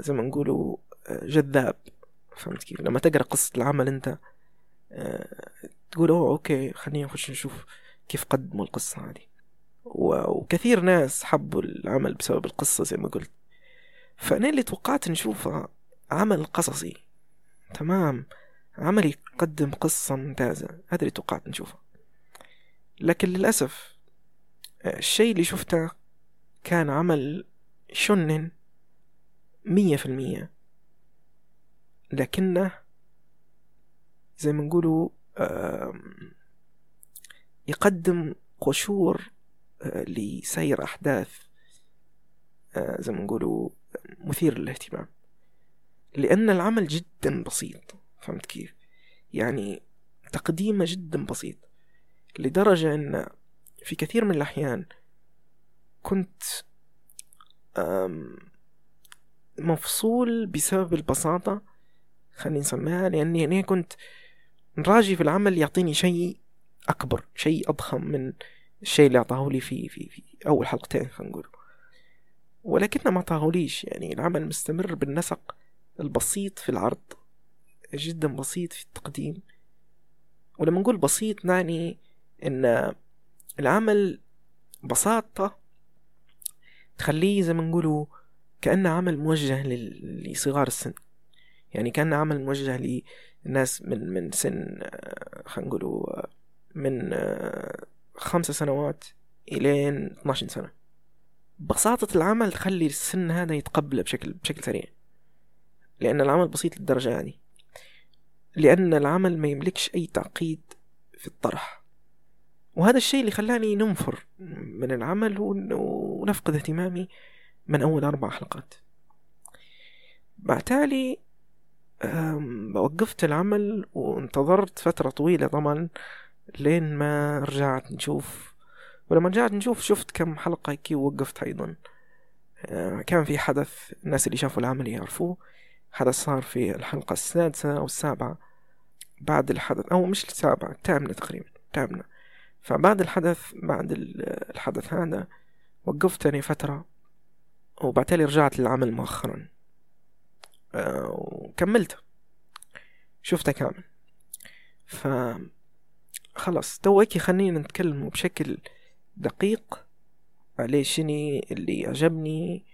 S4: زي ما نقولوا آه، جذاب. فهمت كيف؟ لما تقرأ قصة العمل أنت تقول أوه أوكي خلينا نخش نشوف كيف قدموا القصة هذه. وكثير ناس حبوا العمل بسبب القصة زي ما قلت. فأنا اللي توقعت نشوفه عمل قصصي. تمام. عمل يقدم قصة ممتازة. هذا اللي توقعت نشوفه. لكن للأسف الشيء اللي شفته كان عمل شنن مية في المية. لكنه زي ما نقولوا آم، يقدم قشور لسير أحداث آه، زي ما نقولوا مثير للاهتمام. لأن العمل جدا بسيط فهمت كيف؟ يعني تقديمه جدا بسيط لدرجة أن في كثير من الأحيان كنت مفصول بسبب البساطة خلينا نسميها لأني أنا كنت راجي في العمل يعطيني شيء أكبر شيء أضخم من الشيء اللي أعطاه لي في في في أول حلقتين خلينا نقول. ولكنه ما أعطاهوليش يعني العمل مستمر بالنسق البسيط في العرض جدا بسيط في التقديم. ولما نقول بسيط نعني إن العمل بساطة تخليه زي ما نقولوا كأنه عمل موجه لصغار السن. يعني كأنه عمل موجه للناس من من سن آه، خلينا نقولوا آه، من آه، خمسة سنوات إلين 12 سنة. بساطة العمل تخلي السن هذا يتقبله بشكل بشكل سريع. لأن العمل بسيط للدرجة هذه. لأن العمل ما يملكش أي تعقيد في الطرح. وهذا الشيء اللي خلاني ننفر من العمل ون- ونفقد اهتمامي من أول أربع حلقات. بعتالي وقفت العمل وانتظرت فترة طويلة طبعا. لين ما رجعت نشوف ولما رجعت نشوف شفت كم حلقة هيك ووقفت أيضا. آه، كان في حدث الناس اللي شافوا العمل يعرفوه. حدث صار في الحلقة السادسة أو السابعة بعد الحدث أو مش السابعة الثامنة تقريبا الثامنة. فبعد الحدث بعد ال- الحدث هذا وقفت تاني فترة وبعتالي رجعت للعمل مؤخرا. آه، وكملته شفته كامل. ف خلاص تو هيك خلينا نتكلم بشكل دقيق عليه شني اللي عجبني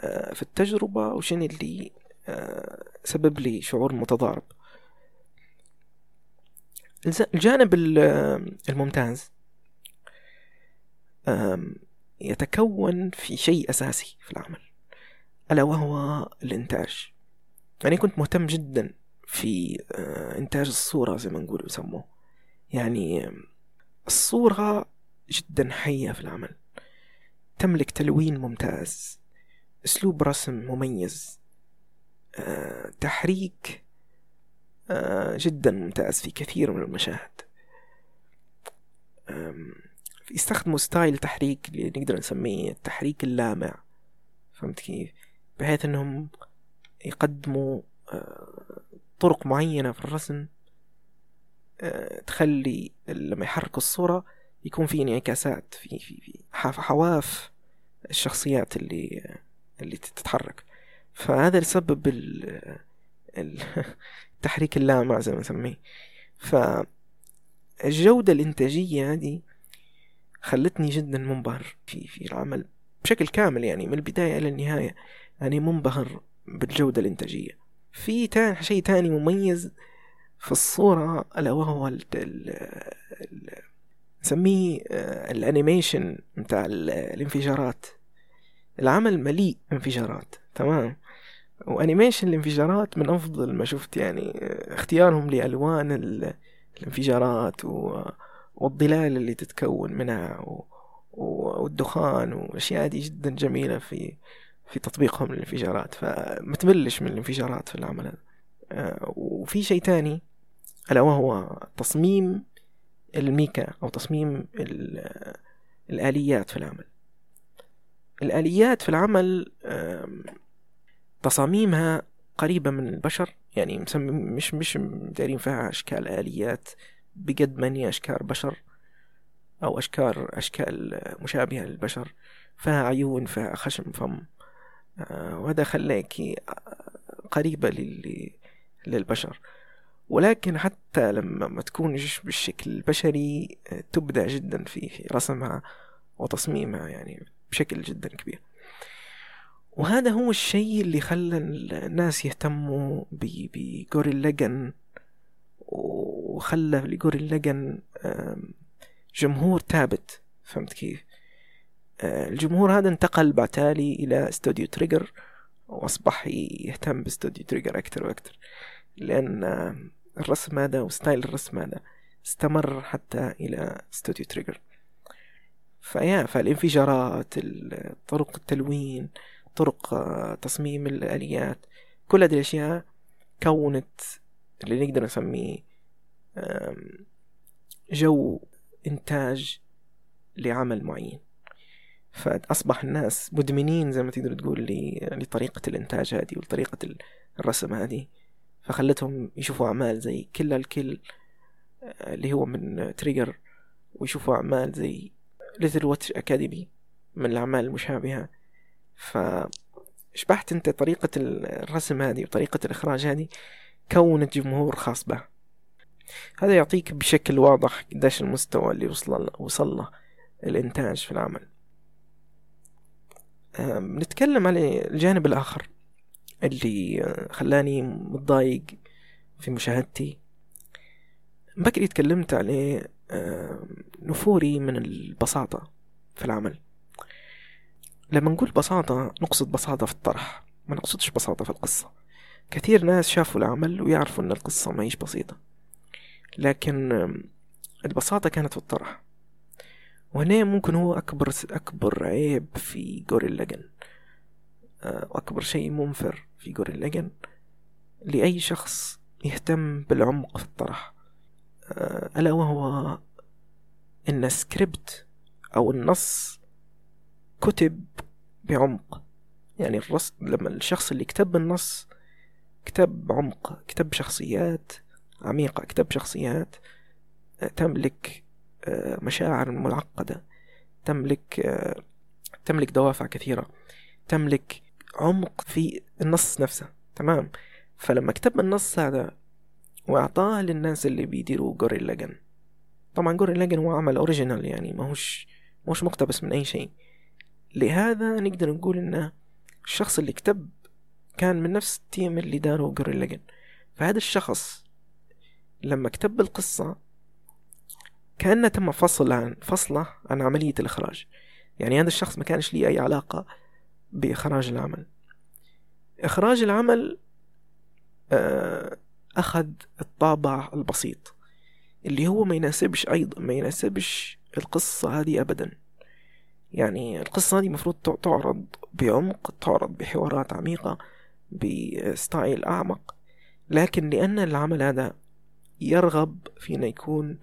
S4: آه، في التجربة وشني اللي آه، سبب لي شعور متضارب. الجانب ال- الممتاز يتكون في شيء أساسي في العمل ألا وهو الإنتاج. يعني كنت مهتم جدا في آه، إنتاج الصورة زي ما نقول يسموه. يعني الصورة جدا حية في العمل. تملك تلوين ممتاز أسلوب رسم مميز آه، تحريك آه، جدا ممتاز في كثير من المشاهد. يستخدموا ستايل تحريك اللي نقدر نسميه التحريك اللامع. فهمت كيف؟ بحيث إنهم يقدموا آه، طرق معينة في الرسم. تخلي لما يحركوا الصورة يكون في انعكاسات في في في حواف الشخصيات اللي اللي تتحرك. فهذا يسبب ال- ال- التحريك اللامع زي ما نسميه. فالجودة الإنتاجية هذه خلتني جدا منبهر في في العمل بشكل كامل يعني من البداية إلى النهاية. يعني منبهر بالجودة الإنتاجية. في تا- شيء تاني مميز في الصورة ألا وهو ال ال نسميه آه، ال animation بتاع ال- الانفجارات. العمل مليء انفجارات تمام؟ و animation الانفجارات من أفضل ما شفت يعني آه، اختيارهم لألوان ال- الانفجارات و- والظلال اللي تتكون منها و- والدخان والاشياء دي جدا جميلة في في تطبيقهم للانفجارات. فمتملش من الانفجارات في العمل هذا. آه، وفي شيء تاني ألا وهو تصميم الميكا أو تصميم ال- الآليات في العمل. الآليات في العمل تصاميمها قريبة من البشر يعني مش مش دايرين فيها أشكال آليات بقد ما هي أشكال بشر أو أشكال أشكال مشابهة للبشر فيها عيون فيها خشم فم. آه، وهذا خلاك قريبة لل... للبشر. ولكن حتى لما ما تكونش بالشكل البشري آه، تبدع جدا في في رسمها وتصميمها يعني بشكل جدا كبير. وهذا هو الشيء اللي خلى الناس يهتموا بجوريل لاجن وخلى لجوريل لاجن آم، جمهور ثابت. فهمت كيف؟ آه، الجمهور هذا انتقل بالتالي إلى استوديو Trigger وأصبح يهتم باستوديو Trigger أكثر وأكثر. لأن الرسم هذا و style الرسم هذا استمر حتى إلى استوديو Trigger. فيا فالانفجارات ال- طرق التلوين طرق آه، تصميم الآليات كل هذه الأشياء كونت اللي نقدر نسميه جو إنتاج لعمل معين. فأصبح الناس مدمنين زي ما تقدر تقول لطريقة الإنتاج هذه ولطريقة ال- الرسم هذه. فخلتهم يشوفوا أعمال زي Kill la Kill آه، اللي هو من Trigger ويشوفوا أعمال زي Little Witch Academia من الأعمال المشابهة. فشبحت أنت طريقة الرسم هذه وطريقة الإخراج هذه كونت جمهور خاص به. هذا يعطيك بشكل واضح قديش المستوى اللي وصل وصل له الإنتاج في العمل. نتكلم على الجانب الآخر. اللي آه، خلاني متضايق في مشاهدتي. بكري تكلمت عليه آم، نفوري من البساطة في العمل. لما نقول بساطة نقصد بساطة في الطرح ما نقصدش بساطة في القصة. كثير ناس شافوا العمل ويعرفوا أن القصة ما هيش بسيطة. لكن البساطة كانت في الطرح. وهنا ممكن هو أكبر أكبر عيب في جوريل لاجن آه، وأكبر شيء منفر. في جوريل لاجن لأي شخص يهتم بالعمق في الطرح. آه، ألا وهو إن سكريبت أو النص كتب بعمق. يعني الرص لما الشخص اللي كتب النص كتب بعمق كتب شخصيات عميقة كتب شخصيات آه، تملك آه، مشاعر معقدة تملك تملك دوافع كثيرة تملك عمق في النص نفسه تمام؟ فلما كتب النص هذا وأعطاه للناس اللي بيديروا جوريل لاجن طبعا جوريل لاجن هو عمل original يعني ماهوش ماهوش مقتبس من أي شيء. لهذا نقدر نقول إنه الشخص اللي كتب كان من نفس ال team اللي داروا جوريل لاجن فهذا الشخص لما كتب القصة كأنه تم فصل عن فصله عن عملية الإخراج. يعني هذا الشخص ما كانش ليه أي علاقة بإخراج العمل. إخراج العمل آه، أخذ الطابع البسيط اللي هو ما يناسبش أيضا ما يناسبش القصة هذه أبدا. يعني القصة هذه المفروض تع- تعرض بعمق تعرض بحوارات عميقة بستايل أعمق. لكن لأن العمل هذا يرغب في أن يكون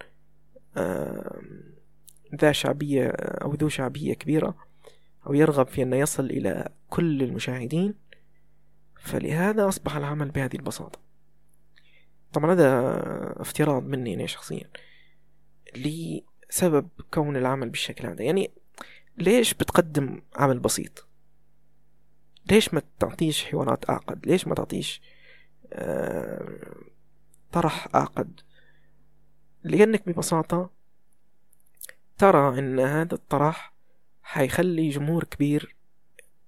S4: ذا شعبية أو ذو شعبية كبيرة أو يرغب في أن يصل إلى كل المشاهدين فلهذا أصبح العمل بهذه البساطة. طبعا هذا افتراض مني أنا شخصيا لسبب كون العمل بالشكل هذا. يعني ليش بتقدم عمل بسيط؟ ليش ما تعطيش حوارات أعقد ليش ما تعطيش آه، طرح أعقد لأنك ببساطة ترى أن هذا الطرح حيخلي جمهور كبير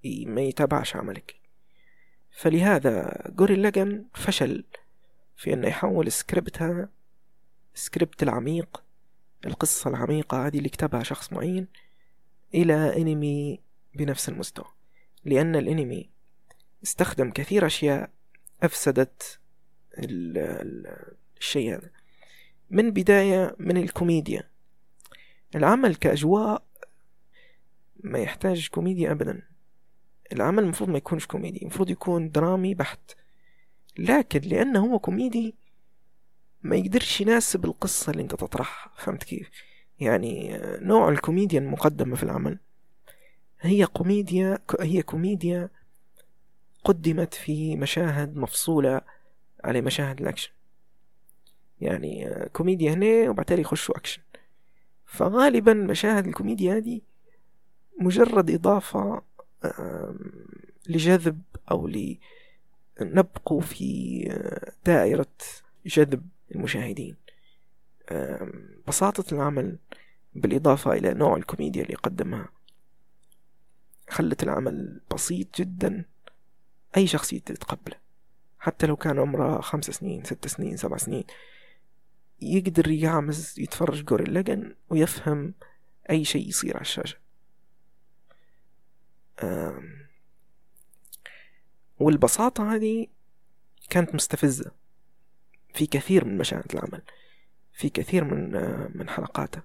S4: ما يتابعش عملك. فلهذا جوريل لاجن فشل في أنه يحول سكريبت هذا سكريبت العميق القصة العميقة هذه اللي كتبها شخص معين إلى أنمي بنفس المستوى. لأن الأنمي استخدم كثير أشياء أفسدت ال- ال- الشيء هذا. من بداية من الكوميديا. العمل كأجواء ما يحتاج كوميديا أبدا. العمل المفروض ما يكونش كوميدي المفروض يكون درامي بحت. لكن لأنه هو كوميدي ما يقدرش يناسب القصة اللي أنت تطرحها. فهمت كيف؟ يعني نوع الكوميديا المقدمة في العمل هي كوميديا هي كوميديا قدمت في مشاهد مفصولة على مشاهد الأكشن. يعني كوميديا هنا وبعدين يخشوا أكشن. فغالبا مشاهد الكوميديا هذه مجرد إضافة لجذب أو لنبقوا في آه، دائرة جذب المشاهدين. بساطة العمل بالإضافة إلى نوع الكوميديا اللي قدمها خلت العمل بسيط جدا. أي شخص يتقبله. حتى لو كان عمره خمس سنين ست سنين سبع سنين. يقدر يعمز يتفرج جوريل لجن ويفهم أي شيء يصير على الشاشة. والبساطة هذه كانت مستفزة في كثير من مشاهد العمل في كثير من آه، من حلقاته.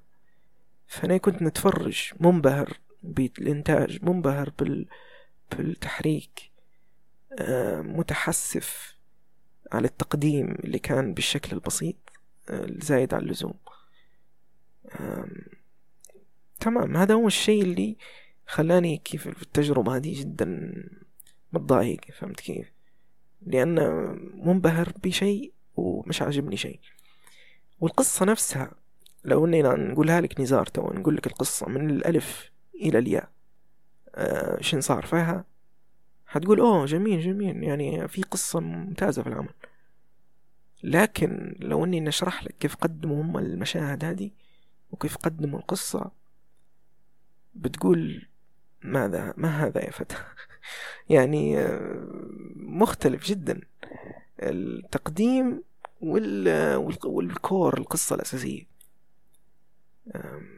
S4: فأنا كنت نتفرج منبهر بالإنتاج منبهر بال بالتحريك آه، متحسف على التقديم اللي كان بالشكل البسيط آه، الزايد عن اللزوم. آم، تمام هذا هو الشيء اللي خلاني كيف في التجربة هذه جدا متضايق فهمت كيف؟ لأن منبهر بشيء ومش عاجبني شيء. والقصة نفسها لو اننا نقولها لك نزار تو نقول لك القصة من الألف إلى الياء آه شن صار فيها؟ حتقول أوه جميل جميل يعني في قصة ممتازة في العمل. لكن لو إني نشرح لك كيف قدموا هم المشاهد هذه وكيف قدموا القصة بتقول ماذا ما هذا يا فتى؟ يعني آه، مختلف جدا. التقديم وال وال- والكور القصة الأساسية.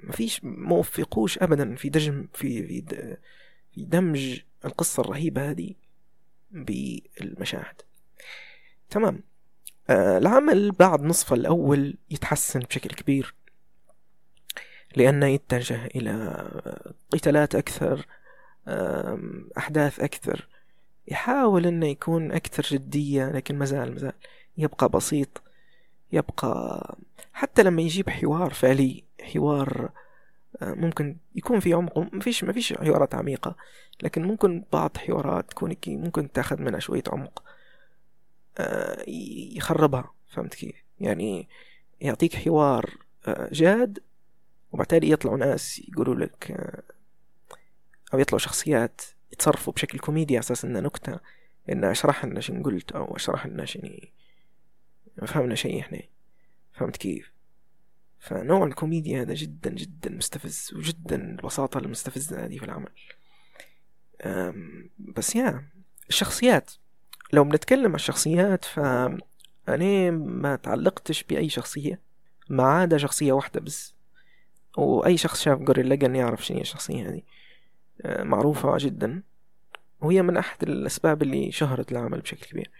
S4: مفيش موفقوش أبدا في دجم في في في دمج القصة الرهيبة هذه بالمشاهد. تمام. آه، العمل بعد نصفه الأول يتحسن بشكل كبير. لأنه يتجه إلى قتالات أكثر أحداث أكثر. يحاول أنه يكون أكثر جدية لكن مازال مازال يبقى بسيط يبقى حتى لما يجيب حوار فعلي حوار آه، ممكن يكون في عمق ما فيش ما فيش حوارات عميقة لكن ممكن بعض حوارات تكون ممكن تاخذ منها شوية عمق آه، يخربها. فهمت كيف؟ يعني يعطيك حوار آه، جاد وبالتالي يطلعوا ناس يقولوا لك آه، أو يطلعوا شخصيات يتصرفوا بشكل كوميدي على أساس إنها نكتة إن أشرح لنا شن قلت أو أشرح لنا شنو فهمنا شيء إحنا فهمت كيف؟ فنوع الكوميديا هذا جدا جدا مستفز وجدا البساطة المستفزة هذه في العمل. بس يا الشخصيات لو بنتكلم عن الشخصيات فأنا ما تعلقتش بأي شخصية ما عدا شخصية واحدة بس. وأي شخص شاف جوريل لجن يعرف شنو هي الشخصية هذه. أه، معروفة جدا. وهي من أحد الأسباب اللي شهرت العمل بشكل كبير.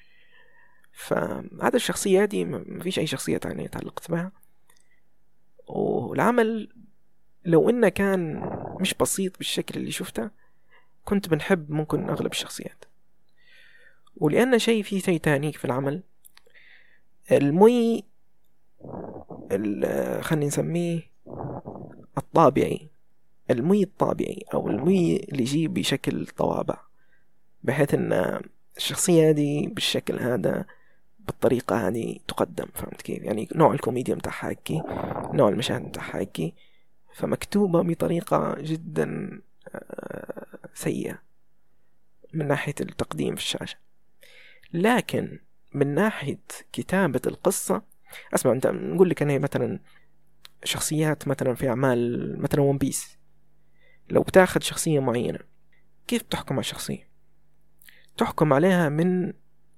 S4: فهذا الشخصية هذه ما فيش أي شخصية تانية تعلقت بها. والعمل لو إنه كان مش بسيط بالشكل اللي شفته كنت بنحب ممكن أغلب الشخصيات. ولأن شيء في شيء تاني في العمل المي ال- خلينا نسميه الطابعي المي الطابعي أو المي اللي يجي بشكل طوابع بحيث أن الشخصية هذه بالشكل هذا بالطريقة هذه تقدم فهمت كيف؟ يعني نوع الكوميديا متاعها نوع المشاهد متاعها فمكتوبة بطريقة جدا آه، سيئة من ناحية التقديم في الشاشة. لكن من ناحية كتابة القصة أسمع أنت نقول لك أنا مثلا شخصيات مثلا في أعمال مثلا ون بيس لو بتاخذ شخصية معينة كيف تحكم على الشخصية؟ تحكم عليها من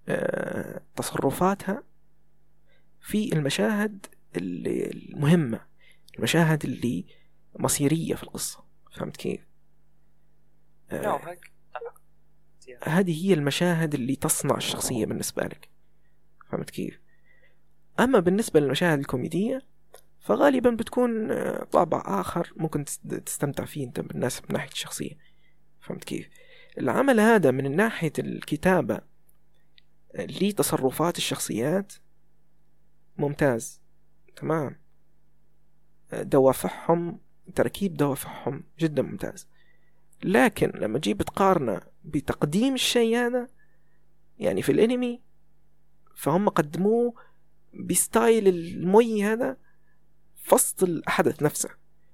S4: آه، تصرفاتها في المشاهد المهمة المشاهد اللي مصيرية في القصة. فهمت كيف؟ آه، هذه هي المشاهد اللي تصنع الشخصية بالنسبة لك. فهمت كيف؟ أما بالنسبة للمشاهد الكوميدية فغالبا بتكون آه، طابع آخر ممكن تس- تستمتع فيه أنت بالناس من ناحية الشخصية فهمت كيف؟ العمل هذا من ناحية الكتابة لتصرفات الشخصيات ممتاز. تمام؟ آه، دوافعهم تركيب دوافعهم جدا ممتاز. لكن لما تجيب تقارنه بتقديم الشيء هذا يعني في الأنمي فهم قدموه بستايل المي هذا وسط الحدث نفسه.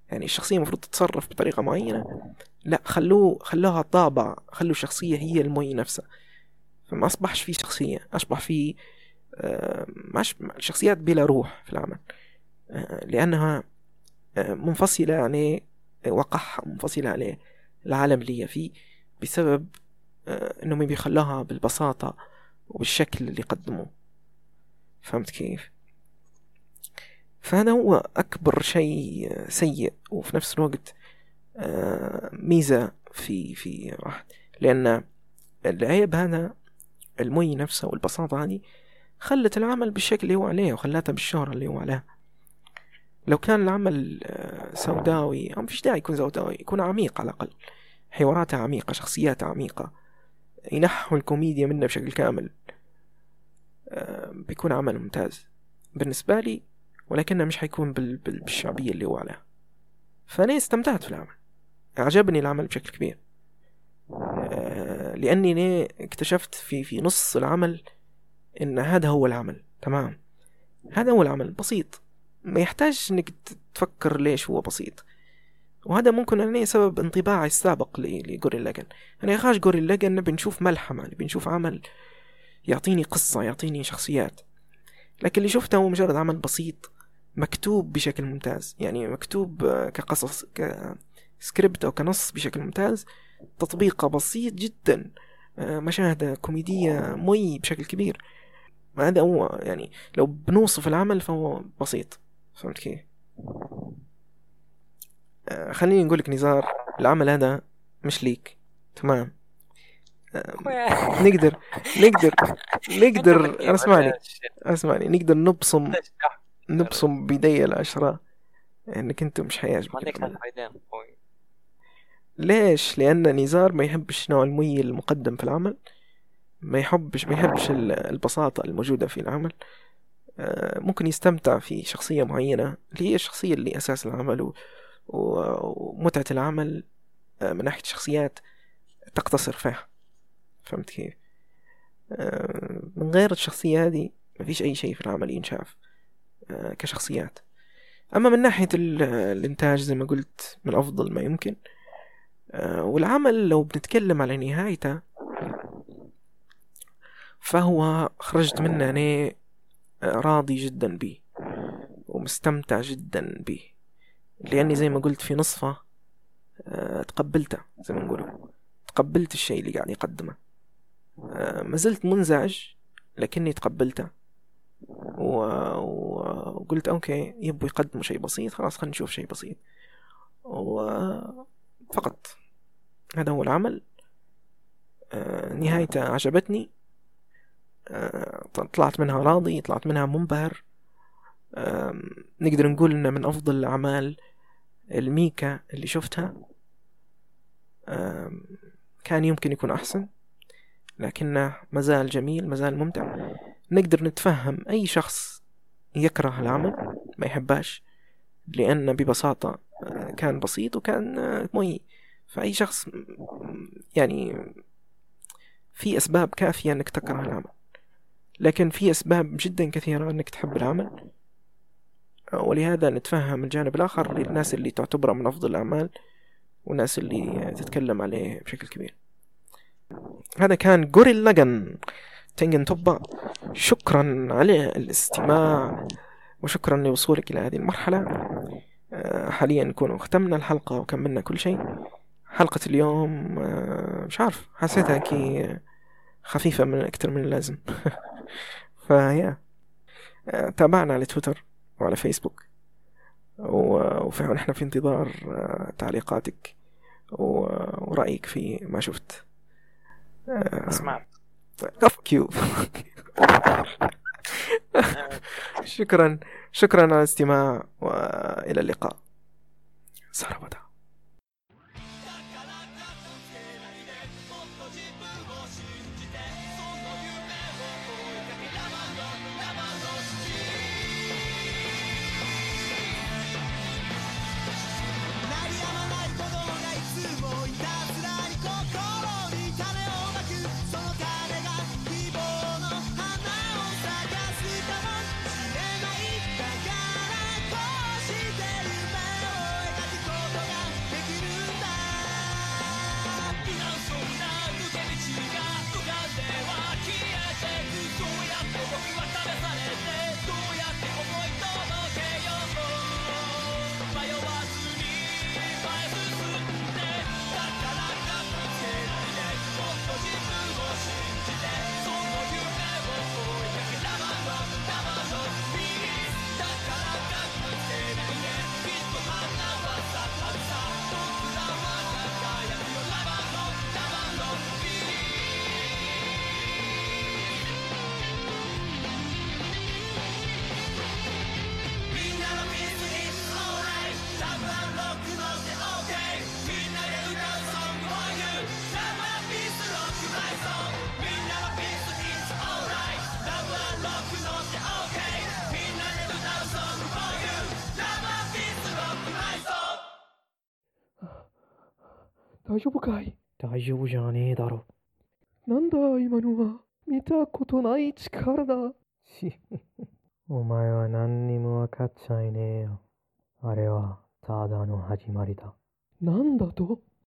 S4: يعني الشخصية المفروض تتصرف بطريقة معينة. لا خلوه خلوها طابع خلوا الشخصية هي المي نفسها. فما أصبحش في شخصية أصبح في ماش شخصيات بلا روح في العمل. آه، لأنها آه، منفصلة عن وقعها منفصلة عن العالم اللي هي فيه بسبب آه، إنهم يبي يخلوها بالبساطة وبالشكل اللي قدموه فهمت كيف؟ فهذا هو أكبر شيء سيء وفي نفس الوقت آه، ميزة في في واحد لأن العيب هذا المي نفسه والبساطة هذه خلت العمل بالشكل اللي هو عليه وخلاتها بالشهرة اللي هو عليها. لو كان العمل آه، سوداوي أو مفيش داعي يكون سوداوي يكون عميق على الأقل. حواراتها عميقة شخصياتها عميقة. ينحوا الكوميديا منه بشكل كامل. آه، بيكون عمل ممتاز. بالنسبة لي ولكنه مش حيكون بال- بال- بالشعبية اللي هو عليها. فأنا استمتعت في العمل. عجبني العمل بشكل كبير. آه، لأني أنا اكتشفت في في نص العمل إن هذا هو العمل. تمام؟ هذا هو العمل. بسيط. ما يحتاج إنك تفكر ليش هو بسيط. وهذا ممكن أن سبب انطباعي السابق لجوري لاجن أنا يا خاش جوري لاجن نبي نشوف ملحمة نبي نشوف عمل يعطيني قصة يعطيني شخصيات. لكن اللي شفته هو مجرد عمل بسيط. مكتوب بشكل ممتاز. يعني مكتوب آه، كقصص كسكريبت أو كنص بشكل ممتاز. تطبيقة بسيط جدا. آه، مشاهد كوميدية مي بشكل كبير. هذا هو يعني لو بنوصف العمل فهو بسيط. فهمت كيف؟ آه، خليني نقول لك نزار العمل هذا مش ليك. تمام؟ نقدر نقدر نقدر أسمعني أسمعني. نقدر نبصم. نبصم بيدي العشرة إنك أنت مش حيعجبك
S5: عندك
S4: ليش؟ لأن نزار ما يحبش نوع المي المقدم في العمل ما يحبش ما يحبش ال- البساطة الموجودة في العمل. آه، ممكن يستمتع في شخصية معينة اللي هي الشخصية اللي أساس العمل و- ومتعة العمل آه، من ناحية الشخصيات تقتصر فيها. فهمت كيف؟ آه، من غير الشخصية هذه ما فيش أي شيء في العمل ينشاف. آه، كشخصيات. أما من ناحية ال- الإنتاج زي ما قلت من أفضل ما يمكن. آه، والعمل لو بنتكلم على نهايته فهو خرجت منه أنا آه، راضي جدا به ومستمتع جدا به لأني زي ما قلت في نصفه آه، تقبلته زي ما نقوله تقبلت الشيء اللي قاعد يقدمه. آه، ما زلت منزعج لكني تقبلته. و... و... وقلت أوكي يبوا يقدموا شيء بسيط خلاص خلينا نشوف شيء بسيط. وفقط هذا هو العمل. آه، نهايته عجبتني. آه، طلعت منها راضي طلعت منها منبهر. آم، نقدر نقول إنه من أفضل الاعمال الميكا اللي شفتها. كان يمكن يكون أحسن لكنه مازال جميل مازال ممتع. نقدر نتفهم أي شخص يكره العمل ما يحباش لأن ببساطة آه، كان بسيط وكان آه، مي. فأي شخص يعني في أسباب كافية أنك تكره العمل. لكن في أسباب جدا كثيرة أنك تحب العمل. آه، ولهذا نتفهم الجانب الآخر للناس اللي تعتبره من أفضل الأعمال والناس اللي تتكلم عليه بشكل كبير. هذا كان جوريل لاجن تنجن توبا شكرا على الاستماع وشكرا لوصولك إلى هذه المرحلة. آه، حاليا نكون ختمنا الحلقة وكملنا كل شيء. حلقة اليوم آه، مش عارف حسيتها كي خفيفة من أكتر من اللازم. فيا آه، تابعنا على تويتر وعلى فيسبوك. و- وفعلا إحنا في انتظار تعليقاتك ورأيك في ما شفت.
S5: سمعت
S4: fuck you. شكرا. شكرا على الاستماع والى اللقاء. سلام「
S1: 大丈夫かい？
S2: 大丈夫じゃねえだろ。
S1: なんだ今のは見たことない力だ。
S2: し、お前は何にもわかっちゃいねえよ。あれは、ただの始まりだ。
S1: なんだと？